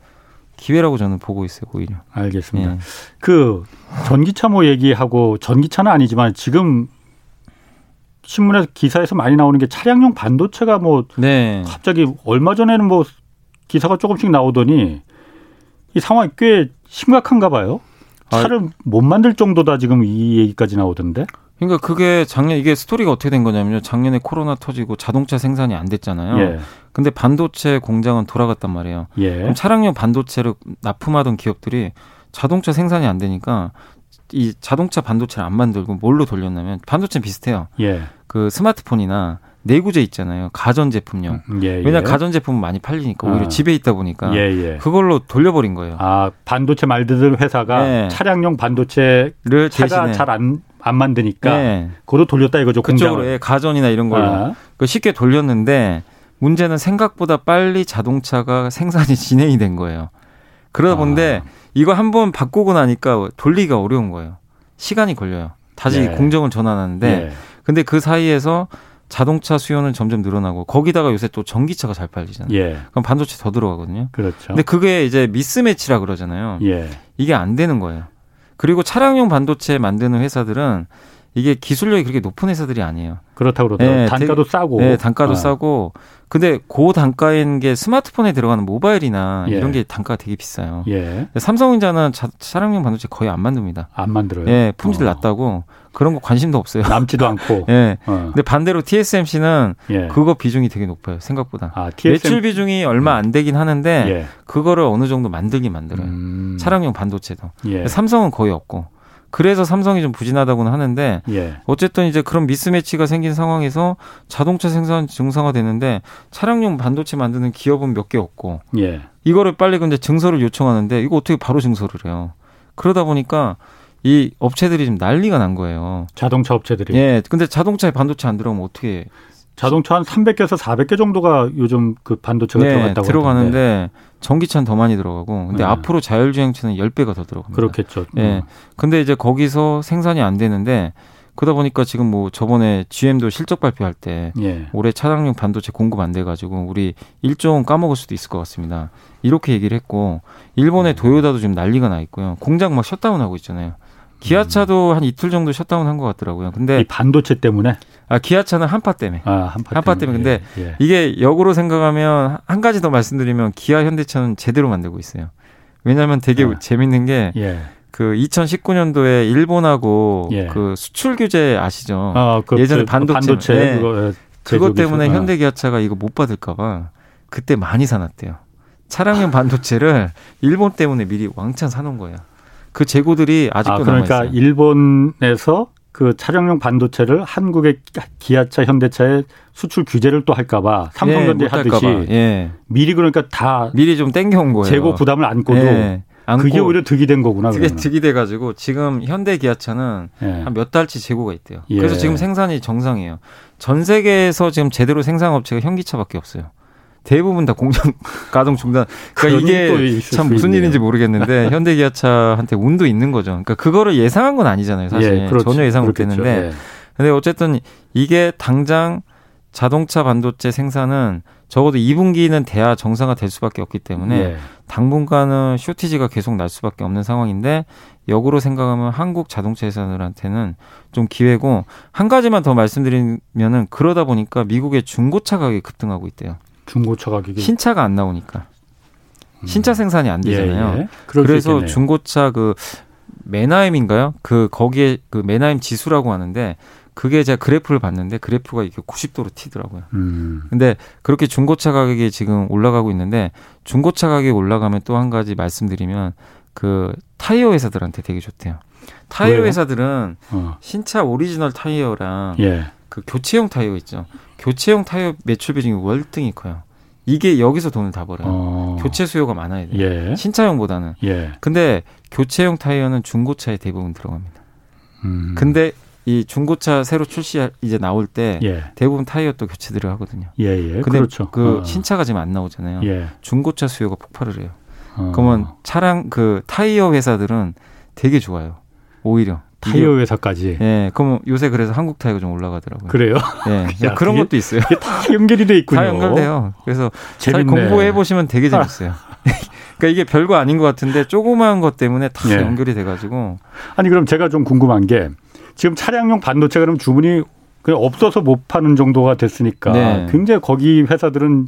기회라고 저는 보고 있어요, 오히려. 알겠습니다. 예. 그 전기차 뭐 얘기하고 전기차는 아니지만 지금 신문에서 기사에서 많이 나오는 게 차량용 반도체가 뭐 네. 갑자기 얼마 전에는 뭐 기사가 조금씩 나오더니 이 상황이 꽤 심각한가 봐요. 아, 차를 아, 못 만들 정도다 지금 이 얘기까지 나오던데. 그러니까 그게 작년 이게 스토리가 어떻게 된 거냐면요. 작년에 코로나 터지고 자동차 생산이 안 됐잖아요. 예. 근데 반도체 공장은 돌아갔단 말이에요. 예. 그럼 차량용 반도체를 납품하던 기업들이 자동차 생산이 안 되니까 이 자동차 반도체를 안 만들고 뭘로 돌렸냐면 반도체 비슷해요. 예. 그 스마트폰이나 내구재 있잖아요. 가전 제품용. 음, 예, 예. 왜냐 가전 제품은 많이 팔리니까 오히려 아. 집에 있다 보니까 예, 예. 그걸로 돌려버린 거예요. 아 반도체 말들 회사가 예. 차량용 반도체를 차가 잘안 안 만드니까 네. 그걸로 돌렸다 이거죠. 그쪽으로 예, 가전이나 이런 걸로 아. 그 쉽게 돌렸는데 문제는 생각보다 빨리 자동차가 생산이 진행이 된 거예요. 그러다 아. 본데 이거 한번 바꾸고 나니까 돌리기가 어려운 거예요. 시간이 걸려요. 다시 네. 공정을 전환하는데 네. 근데 그 사이에서 자동차 수요는 점점 늘어나고 거기다가 요새 또 전기차가 잘 팔리잖아요. 예. 그럼 반도체 더 들어가거든요. 그렇죠. 근데 그게 이제 미스매치라 그러잖아요. 예. 이게 안 되는 거예요. 그리고 차량용 반도체 만드는 회사들은 이게 기술력이 그렇게 높은 회사들이 아니에요. 그렇다고 그러더라고요. 네, 단가도 싸고. 네, 단가도 아. 싸고. 근데 고 단가인 게 스마트폰에 들어가는 모바일이나 예. 이런 게 단가가 되게 비싸요. 예. 삼성전자는 차량용 반도체 거의 안 만듭니다. 안 만들어요? 예, 품질 어. 낮다고 그런 거 관심도 없어요. 남지도 않고. 예. 어. 근데 반대로 TSMC는 예. 그거 비중이 되게 높아요. 생각보다. 아, TSM... 매출 비중이 얼마 안 되긴 하는데 예. 그거를 어느 정도 만들긴 만들어요. 음... 차량용 반도체도. 예. 삼성은 거의 없고. 그래서 삼성이 좀 부진하다고는 하는데 예. 어쨌든 이제 그런 미스매치가 생긴 상황에서 자동차 생산 증상화되는데 차량용 반도체 만드는 기업은 몇 개 없고 예. 이거를 빨리 근데 증서를 요청하는데 이거 어떻게 바로 증서를 해요? 그러다 보니까 이 업체들이 좀 난리가 난 거예요. 자동차 업체들이. 예. 근데 자동차에 반도체 안 들어오면 어떻게 자동차 한 300개에서 400개 정도가 요즘 그 반도체가 네, 들어갔다고 들어가는데. 전기차는 더 많이 들어가고 근데 네. 앞으로 자율주행차는 10배가 더 들어갑니다. 그렇겠죠. 예. 네. 근데 이제 거기서 생산이 안 되는데 그러다 보니까 지금 뭐 저번에 GM도 실적 발표할 때 예. 올해 차량용 반도체 공급 안 돼 가지고 우리 일종 까먹을 수도 있을 것 같습니다. 이렇게 얘기를 했고 일본의 음. 도요다도 지금 난리가 나 있고요. 공장 막 셧다운하고 있잖아요. 기아차도 음. 한 이틀 정도 셧다운 한 것 같더라고요. 근데 이 반도체 때문에? 아 기아차는 한파 때문에. 아 한파, 한파 때문에. 근데 예, 예. 이게 역으로 생각하면 한 가지 더 말씀드리면 기아 현대차는 제대로 만들고 있어요. 왜냐하면 되게 아. 재밌는 게. 예. 그 2019년도에 일본하고 예. 그 수출 규제 아시죠? 아, 그, 예전에 그 반도체, 반도체 네. 그거, 예, 그것 때문에 아. 현대기아차가 이거 못 받을까봐 그때 많이 사놨대요. 차량용 반도체를 일본 때문에 미리 왕창 사놓은 거예요. 그 재고들이 아직도 아, 그러니까 남아있어요. 일본에서 그 차량용 반도체를 한국의 기아차, 현대차에 수출 규제를 또 할까봐 삼성전자 예, 하듯이 예. 미리 그러니까 다 미리 좀 땡겨온 거예요. 재고 부담을 안고도 예. 그게 오히려 득이 된 거구나. 그게 그러면. 득이 돼가지고 지금 현대 기아차는 예. 한몇 달치 재고가 있대요. 예. 그래서 지금 생산이 정상이에요. 전 세계에서 지금 제대로 생산 업체가 현기차밖에 없어요. 대부분 다 공장 가동 중단. 그러니까 이게 참 무슨 있네요. 일인지 모르겠는데 현대기아차한테 운도 있는 거죠. 그러니까 그거를 예상한 건 아니잖아요. 사실 예, 그렇죠. 전혀 예상 못했는데. 예. 근데 어쨌든 이게 당장 자동차 반도체 생산은 적어도 2분기는 돼야 정상화 될 수밖에 없기 때문에 예. 당분간은 쇼티지가 계속 날 수밖에 없는 상황인데 역으로 생각하면 한국 자동차 회사들한테는 좀 기회고 한 가지만 더 말씀드리면은 그러다 보니까 미국의 중고차 가격이 급등하고 있대요. 중고차 가격이 신차가 안 나오니까 음. 신차 생산이 안 되잖아요. 예, 예. 그래서 중고차 그 메나임인가요? 그 거기에 그 메나임 지수라고 하는데 그게 제가 그래프를 봤는데 그래프가 이렇게 90도로 튀더라고요. 음. 근데 그렇게 중고차 가격이 지금 올라가고 있는데 중고차 가격이 올라가면 또 한 가지 말씀드리면 그 타이어 회사들한테 되게 좋대요. 타이어 왜요? 회사들은 어. 신차 오리지널 타이어랑 예. 그 교체용 타이어 있죠. 교체용 타이어 매출 비중이 월등히 커요. 이게 여기서 돈을 다 벌어요. 어. 교체 수요가 많아야 돼요. 예. 신차용보다는. 예. 근데 교체용 타이어는 중고차에 대부분 들어갑니다. 음. 근데 이 중고차 새로 출시 이제 나올 때 예. 대부분 타이어 또 교체들을 하거든요. 예, 예. 근데 그렇죠. 그 어. 신차가 지금 안 나오잖아요. 예. 중고차 수요가 폭발을 해요. 어. 그러면 차량 그 타이어 회사들은 되게 좋아요. 오히려 타이어 회사까지. 예. 그럼 요새 그래서 한국 타이어가 좀 올라가더라고요. 그래요? 예. 야, 그런 것도 있어요. 다 연결이 돼 있군요. 다 연결돼요. 그래서 잘 공부해 보시면 되게 재밌어요. 그러니까 이게 별거 아닌 것 같은데 조그마한 것 때문에 다 예. 연결이 돼 가지고. 아니 그럼 제가 좀 궁금한 게 지금 차량용 반도체 그럼 주문이 그냥 없어서 못 파는 정도가 됐으니까 네. 굉장히 거기 회사들은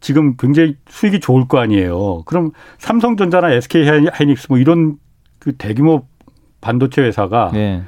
지금 굉장히 수익이 좋을 거 아니에요. 그럼 삼성전자나 SK 하이닉스 뭐 이런 그 대규모 반도체 회사가 네.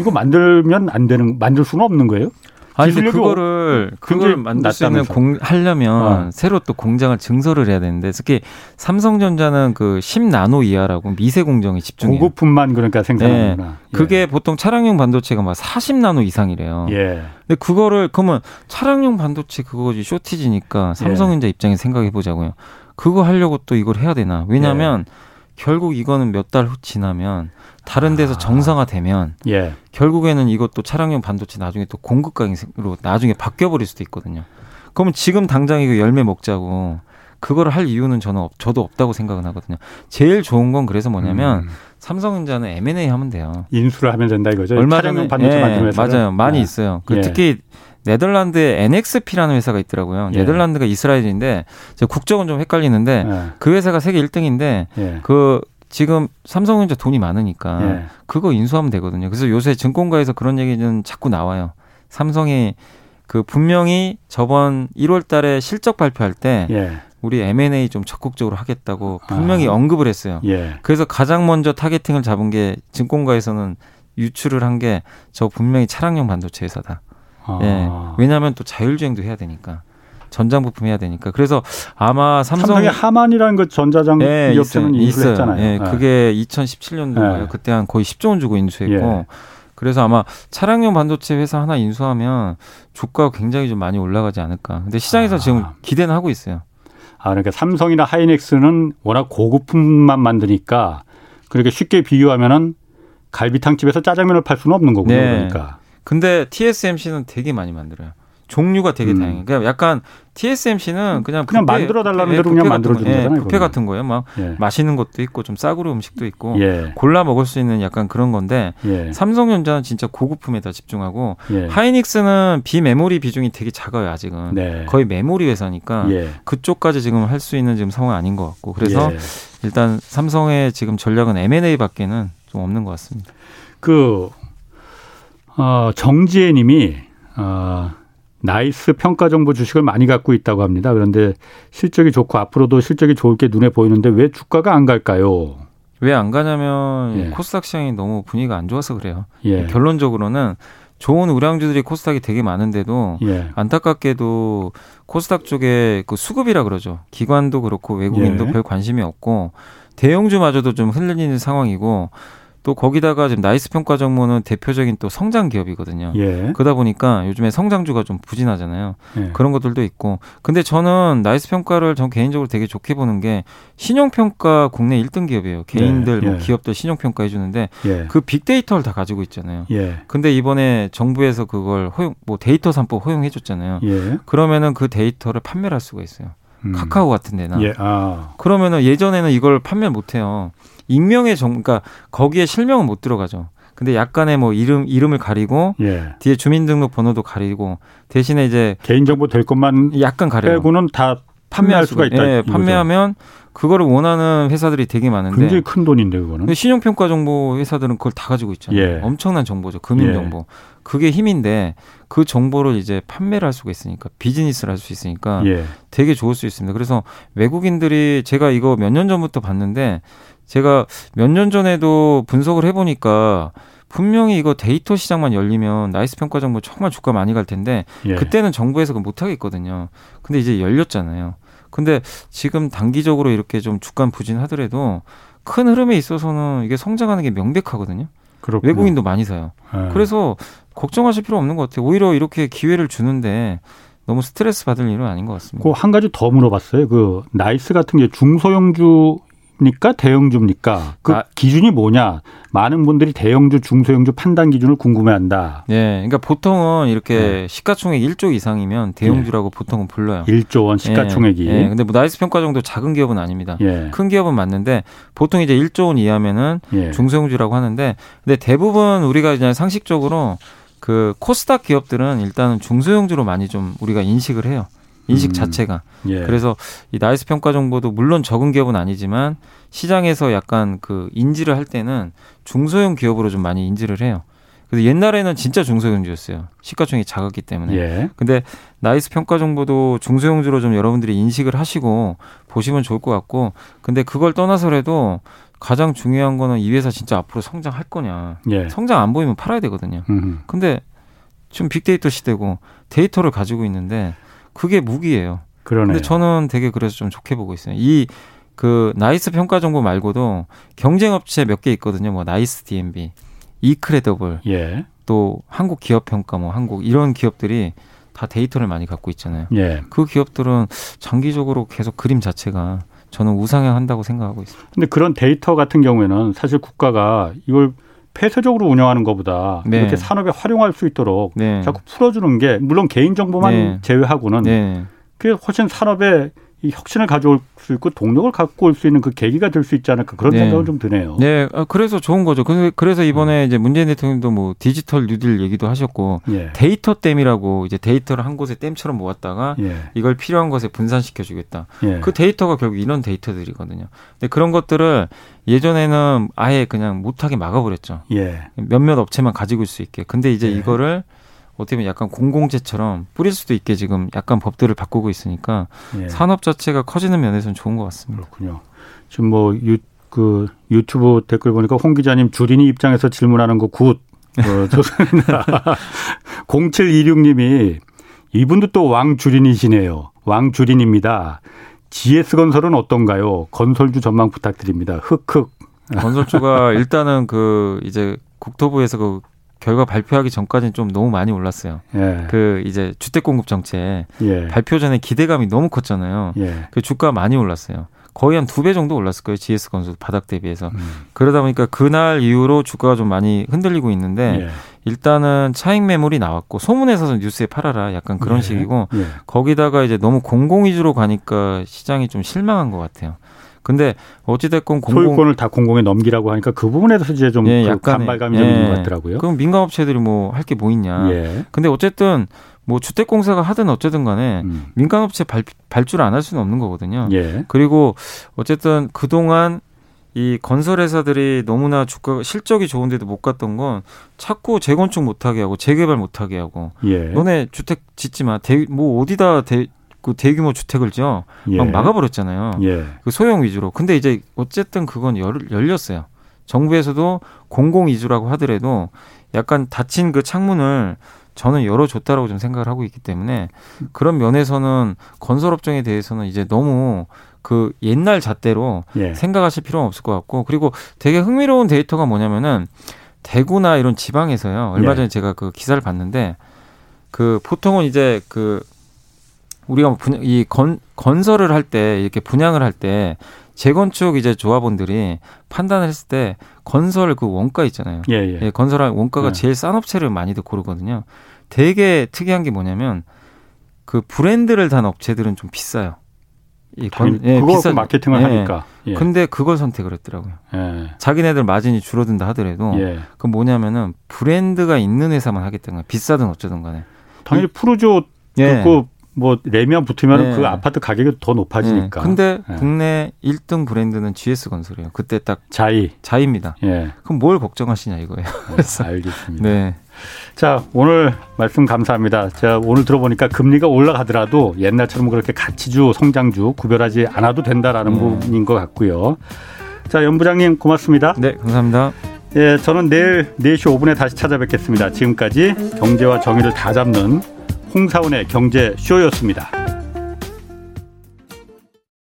이거 만들면 안 되는 만들 수는 없는 거예요? 아니 근데 그거를 그걸 만들 수 있는 공 하려면 어. 새로 또 공장을 증설을 해야 되는데 특히 삼성전자는 그 10나노 이하라고 미세 공정에 집중해요. 고급품만 그러니까 생산하는구나. 네. 예. 그게 보통 차량용 반도체가 막 40나노 이상이래요. 예. 근데 그거를 그러면 차량용 반도체 그거지 쇼티지니까 삼성전자 예. 입장에 생각해 보자고요. 그거 하려고 또 이걸 해야 되나? 왜냐하면 예. 결국 이거는 몇 달 후 지나면 다른 데서 아. 정상화되면 예. 결국에는 이것도 차량용 반도체 나중에 또 공급강으로 나중에 바뀌어 버릴 수도 있거든요. 그러면 지금 당장 이거 열매 먹자고 그걸 할 이유는 저는 없, 저도 없다고 생각은 하거든요. 제일 좋은 건 그래서 뭐냐면 음. 삼성전자는 M&A 하면 돼요. 인수를 하면 된다 이거죠. 얼마 전에 반도체 예, 만드는 회사 맞아요. 많이 아. 있어요. 그 예. 특히 네덜란드에 NXP라는 회사가 있더라고요. 예. 네덜란드가 이스라엘인데 국적은 좀 헷갈리는데 예. 그 회사가 세계 1등인데 예. 그 지금 삼성전자 돈이 많으니까 예. 그거 인수하면 되거든요. 그래서 요새 증권가에서 그런 얘기는 자꾸 나와요. 삼성이 그 분명히 저번 1월 달에 실적 발표할 때 예. 우리 M&A 좀 적극적으로 하겠다고 분명히 아. 언급을 했어요. 예. 그래서 가장 먼저 타겟팅을 잡은 게 증권가에서는 유출을 한 게 저 분명히 차량용 반도체 회사다. 아. 예. 왜냐하면 또 자율주행도 해야 되니까. 전장 부품 해야 되니까. 그래서 아마 삼성 삼성의 하만이라는 그 전자장 예, 기업체는 인수를 했잖아요. 예, 네. 그게 2017년도인가요? 네. 그때 한 거의 10조 원 주고 인수했고 예. 그래서 아마 차량용 반도체 회사 하나 인수하면 주가가 굉장히 좀 많이 올라가지 않을까. 근데 시장에서 아. 지금 기대는 하고 있어요. 아, 그러니까 삼성이나 하이닉스는 워낙 고급품만 만드니까 그렇게 쉽게 비유하면은 갈비탕집에서 짜장면을 팔 수는 없는 거군요. 네. 그러니까. 근데 TSMC는 되게 많이 만들어요. 종류가 되게 음. 다양해요. 그냥 약간 TSMC는 그냥 그냥 만들어 달라는 대로 그냥 만들어 주는 예, 거잖아요. 뷔페 같은 거예요. 막 예. 맛있는 것도 있고 좀 싸구려 음식도 있고 예. 골라 먹을 수 있는 약간 그런 건데 예. 삼성전자는 진짜 고급품에다 집중하고 예. 하이닉스는 비메모리 비중이 되게 작아요 아직은 네. 거의 메모리 회사니까 예. 그쪽까지 지금 할 수 있는 지금 상황이 아닌 것 같고 그래서 일단 삼성의 지금 전략은 M&A밖에는 좀 없는 것 같습니다. 그 어, 정지혜 님이 어, 나이스 평가 정보 주식을 많이 갖고 있다고 합니다. 그런데 실적이 좋고 앞으로도 실적이 좋을 게 눈에 보이는데 왜 주가가 안 갈까요? 왜 안 가냐면 예. 코스닥 시장이 너무 분위기가 안 좋아서 그래요. 예. 결론적으로는 좋은 우량주들이 코스닥이 되게 많은데도 예. 안타깝게도 코스닥 쪽에 그 수급이라 그러죠. 기관도 그렇고 외국인도 예. 별 관심이 없고 대형주마저도 좀 흔들리는 상황이고 또 거기다가 지금 나이스 평가 정보는 대표적인 또 성장 기업이거든요. 예. 그러다 보니까 요즘에 성장주가 좀 부진하잖아요. 예. 그런 것들도 있고. 근데 저는 나이스 평가를 전 개인적으로 되게 좋게 보는 게 신용 평가 국내 1등 기업이에요. 개인들 예. 뭐 예. 기업들 신용 평가해 주는데 예. 그 빅데이터를 다 가지고 있잖아요. 예. 근데 이번에 정부에서 그걸 허용 뭐 데이터 삼법 허용해 줬잖아요. 그러면은 그 데이터를 판매할 를 수가 있어요. 음. 카카오 같은 데나. 아. 그러면은 예전에는 이걸 판매 못 해요. 익명의 정, 그러니까 거기에 실명은 못 들어가죠. 근데 약간의 뭐 이름 이름을 가리고 예. 뒤에 주민등록 번호도 가리고 대신에 이제 개인정보 될 것만 약간 가려 빼고는 다 판매할 수가 있다. 예, 판매하면 그거를 원하는 회사들이 되게 많은데 굉장히 큰 돈인데 그거는. 신용평가 정보 회사들은 그걸 다 가지고 있잖아요. 예. 엄청난 정보죠. 금융 예. 정보. 예. 그게 힘인데 그 정보를 이제 판매를 할 수가 있으니까 비즈니스를 할 수 있으니까 예. 되게 좋을 수 있습니다. 그래서 외국인들이 제가 이거 몇 년 전부터 봤는데 제가 몇 년 전에도 분석을 해보니까 분명히 이거 데이터 시장만 열리면 나이스 평가 정보 정말 주가 많이 갈 텐데 예. 그때는 정부에서 그 못 하겠거든요. 근데 이제 열렸잖아요. 근데 지금 단기적으로 이렇게 좀 주가 부진하더라도 큰 흐름에 있어서는 이게 성장하는 게 명백하거든요. 그렇구나. 외국인도 많이 사요. 예. 그래서 걱정하실 필요 없는 것 같아요. 오히려 이렇게 기회를 주는데 너무 스트레스 받을 일은 아닌 것 같습니다. 그 한 가지 더 물어봤어요. 그 나이스 같은 게 중소형주 니까? 대형주입니까? 그 아, 기준이 뭐냐? 많은 분들이 대형주, 중소형주 판단 기준을 궁금해한다. 네, 그러니까 보통은 이렇게 네. 시가총액 1조 이상이면 대형주라고 네. 보통은 불러요. 1조 원 시가총액이. 네. 네. 근데 뭐 나이스 평가 정도 작은 기업은 아닙니다. 예. 큰 기업은 맞는데 보통 이제 1조 원 이하면은 예. 중소형주라고 하는데 근데 대부분 우리가 그냥 상식적으로 그 코스닥 기업들은 일단은 중소형주로 많이 좀 우리가 인식을 해요. 인식 음. 자체가. 예. 그래서 이 나이스 평가 정보도 물론 적은 기업은 아니지만 시장에서 약간 그 인지를 할 때는 중소형 기업으로 좀 많이 인지를 해요. 그래서 옛날에는 진짜 중소형주였어요. 시가총액이 작았기 때문에. 예. 근데 나이스 평가 정보도 중소형주로 좀 여러분들이 인식을 하시고 보시면 좋을 것 같고 근데 그걸 떠나서라도 가장 중요한 거는 이 회사 진짜 앞으로 성장할 거냐. 예. 성장 안 보이면 팔아야 되거든요. 음흠. 근데 지금 빅데이터 시대고 데이터를 가지고 있는데 그게 무기예요. 그러네요. 근데 저는 되게 그래서 좀 좋게 보고 있어요. 이 그 나이스 평가 정보 말고도 경쟁 업체 몇 개 있거든요. 뭐 나이스 D&B, 이크레더블, 예. 또 한국 기업 평가 뭐 한국 이런 기업들이 다 데이터를 많이 갖고 있잖아요. 예. 그 기업들은 장기적으로 계속 그림 자체가 저는 우상향한다고 생각하고 있습니다. 근데 그런 데이터 같은 경우에는 사실 국가가 이걸 폐쇄적으로 운영하는 것보다 네. 이렇게 산업에 활용할 수 있도록 네. 자꾸 풀어주는 게 물론 개인 정보만 네. 제외하고는 네. 그게 훨씬 산업에 이 혁신을 가져올 수 있고 동력을 갖고 올 수 있는 그 계기가 될 수 있지 않을까 그런 네. 생각은 좀 드네요. 네, 아, 그래서 좋은 거죠. 그래서 이번에 음. 이제 문재인 대통령도 뭐 디지털 뉴딜 얘기도 하셨고 예. 데이터 댐이라고 이제 데이터를 한 곳에 댐처럼 모았다가 예. 이걸 필요한 것에 분산시켜 주겠다. 예. 그 데이터가 결국 이런 데이터들이거든요. 근데 그런 것들을 예전에는 아예 그냥 못하게 막아버렸죠. 예. 몇몇 업체만 가지고 있을 수 있게. 근데 이제 예. 이거를 어떻게 보면 약간 공공재처럼 뿌릴 수도 있게 지금 약간 법들을 바꾸고 있으니까 예. 산업 자체가 커지는 면에서는 좋은 것 같습니다. 그렇군요. 지금 뭐 유, 그 유튜브 댓글 보니까 홍 기자님 주린이 입장에서 질문하는 거 good. 어, 좋습니다. 0726님이 이분도 또 왕주린이시네요. 왕주린입니다. GS건설은 어떤가요? 건설주 전망 부탁드립니다. 흑흑. 건설주가 일단은 그 이제 국토부에서 그 결과 발표하기 전까지는 좀 너무 많이 올랐어요. 예. 그 이제 주택 공급 정책 예. 발표 전에 기대감이 너무 컸잖아요. 예. 그 주가 많이 올랐어요. 거의 한 두 배 정도 올랐을 거예요. GS 건설 바닥 대비해서. 음. 그러다 보니까 그날 이후로 주가가 좀 많이 흔들리고 있는데 예. 일단은 차익 매물이 나왔고 소문에서 뉴스에 팔아라 약간 그런 예. 식이고 예. 거기다가 이제 너무 공공 위주로 가니까 시장이 좀 실망한 것 같아요. 근데 어찌됐건 공공 소유권을 다 공공에 넘기라고 하니까 그 부분에 서 이제 좀 예, 그 약간 반발감이 예. 좀 있는 것 같더라고요. 그럼 민간업체들이 뭐 할 게 뭐 있냐. 예. 근데 어쨌든 뭐 주택공사가 하든 어쨌든 간에 음. 민간업체 발, 발주를 안 할 수는 없는 거거든요. 예. 그리고 어쨌든 그동안 이 건설회사들이 너무나 주가 실적이 좋은데도 못 갔던 건 자꾸 재건축 못하게 하고 재개발 못하게 하고 예. 너네 주택 짓지 마. 대, 뭐 어디다 대, 그 대규모 주택을 지어 예. 막 막아버렸잖아요. 예. 그 소형 위주로. 근데 이제 어쨌든 그건 열, 열렸어요. 정부에서도 공공 위주라고 하더라도 약간 닫힌 그 창문을 저는 열어줬다라고 좀 생각을 하고 있기 때문에 그런 면에서는 건설업종에 대해서는 이제 너무 그 옛날 잣대로 예. 생각하실 필요는 없을 것 같고 그리고 되게 흥미로운 데이터가 뭐냐면은 대구나 이런 지방에서요. 얼마 예. 전에 제가 그 기사를 봤는데 그 보통은 이제 그 우리가 뭐 분양, 이 건, 건설을 할 때 이렇게 분양을 할 때 재건축 이제 조합원들이 판단을 했을 때 건설 그 원가 있잖아요. 예, 예. 예 건설할 원가가 예. 제일 싼 업체를 많이들 고르거든요. 되게 특이한 게 뭐냐면 그 브랜드를 단 업체들은 좀 비싸요. 이 건, 예, 비싼 마케팅을 예. 하니까. 예. 근데 그걸 선택을 했더라고요. 예. 자기네들 마진이 줄어든다 하더라도 예. 그 뭐냐면은 브랜드가 있는 회사만 하겠다는 거야. 비싸든 어쩌든 간에. 당연히 프로조 예. 그 뭐 레면 붙으면 네. 그 아파트 가격이 더 높아지니까. 네. 근데 네. 국내 1등 브랜드는 GS 건설이에요. 그때 딱 자이 자이입니다. 예. 그럼 뭘 걱정하시냐 이거예요. 네, 알겠습니다. 네. 자, 오늘 말씀 감사합니다. 자, 오늘 들어보니까 금리가 올라가더라도 옛날처럼 그렇게 가치주, 성장주 구별하지 않아도 된다라는 네. 부분인 것 같고요. 자, 연 부장님 고맙습니다. 네, 감사합니다. 예, 저는 내일 4시 5분에 다시 찾아뵙겠습니다. 지금까지 경제와 정의를 다 잡는 홍사원의 경제쇼였습니다.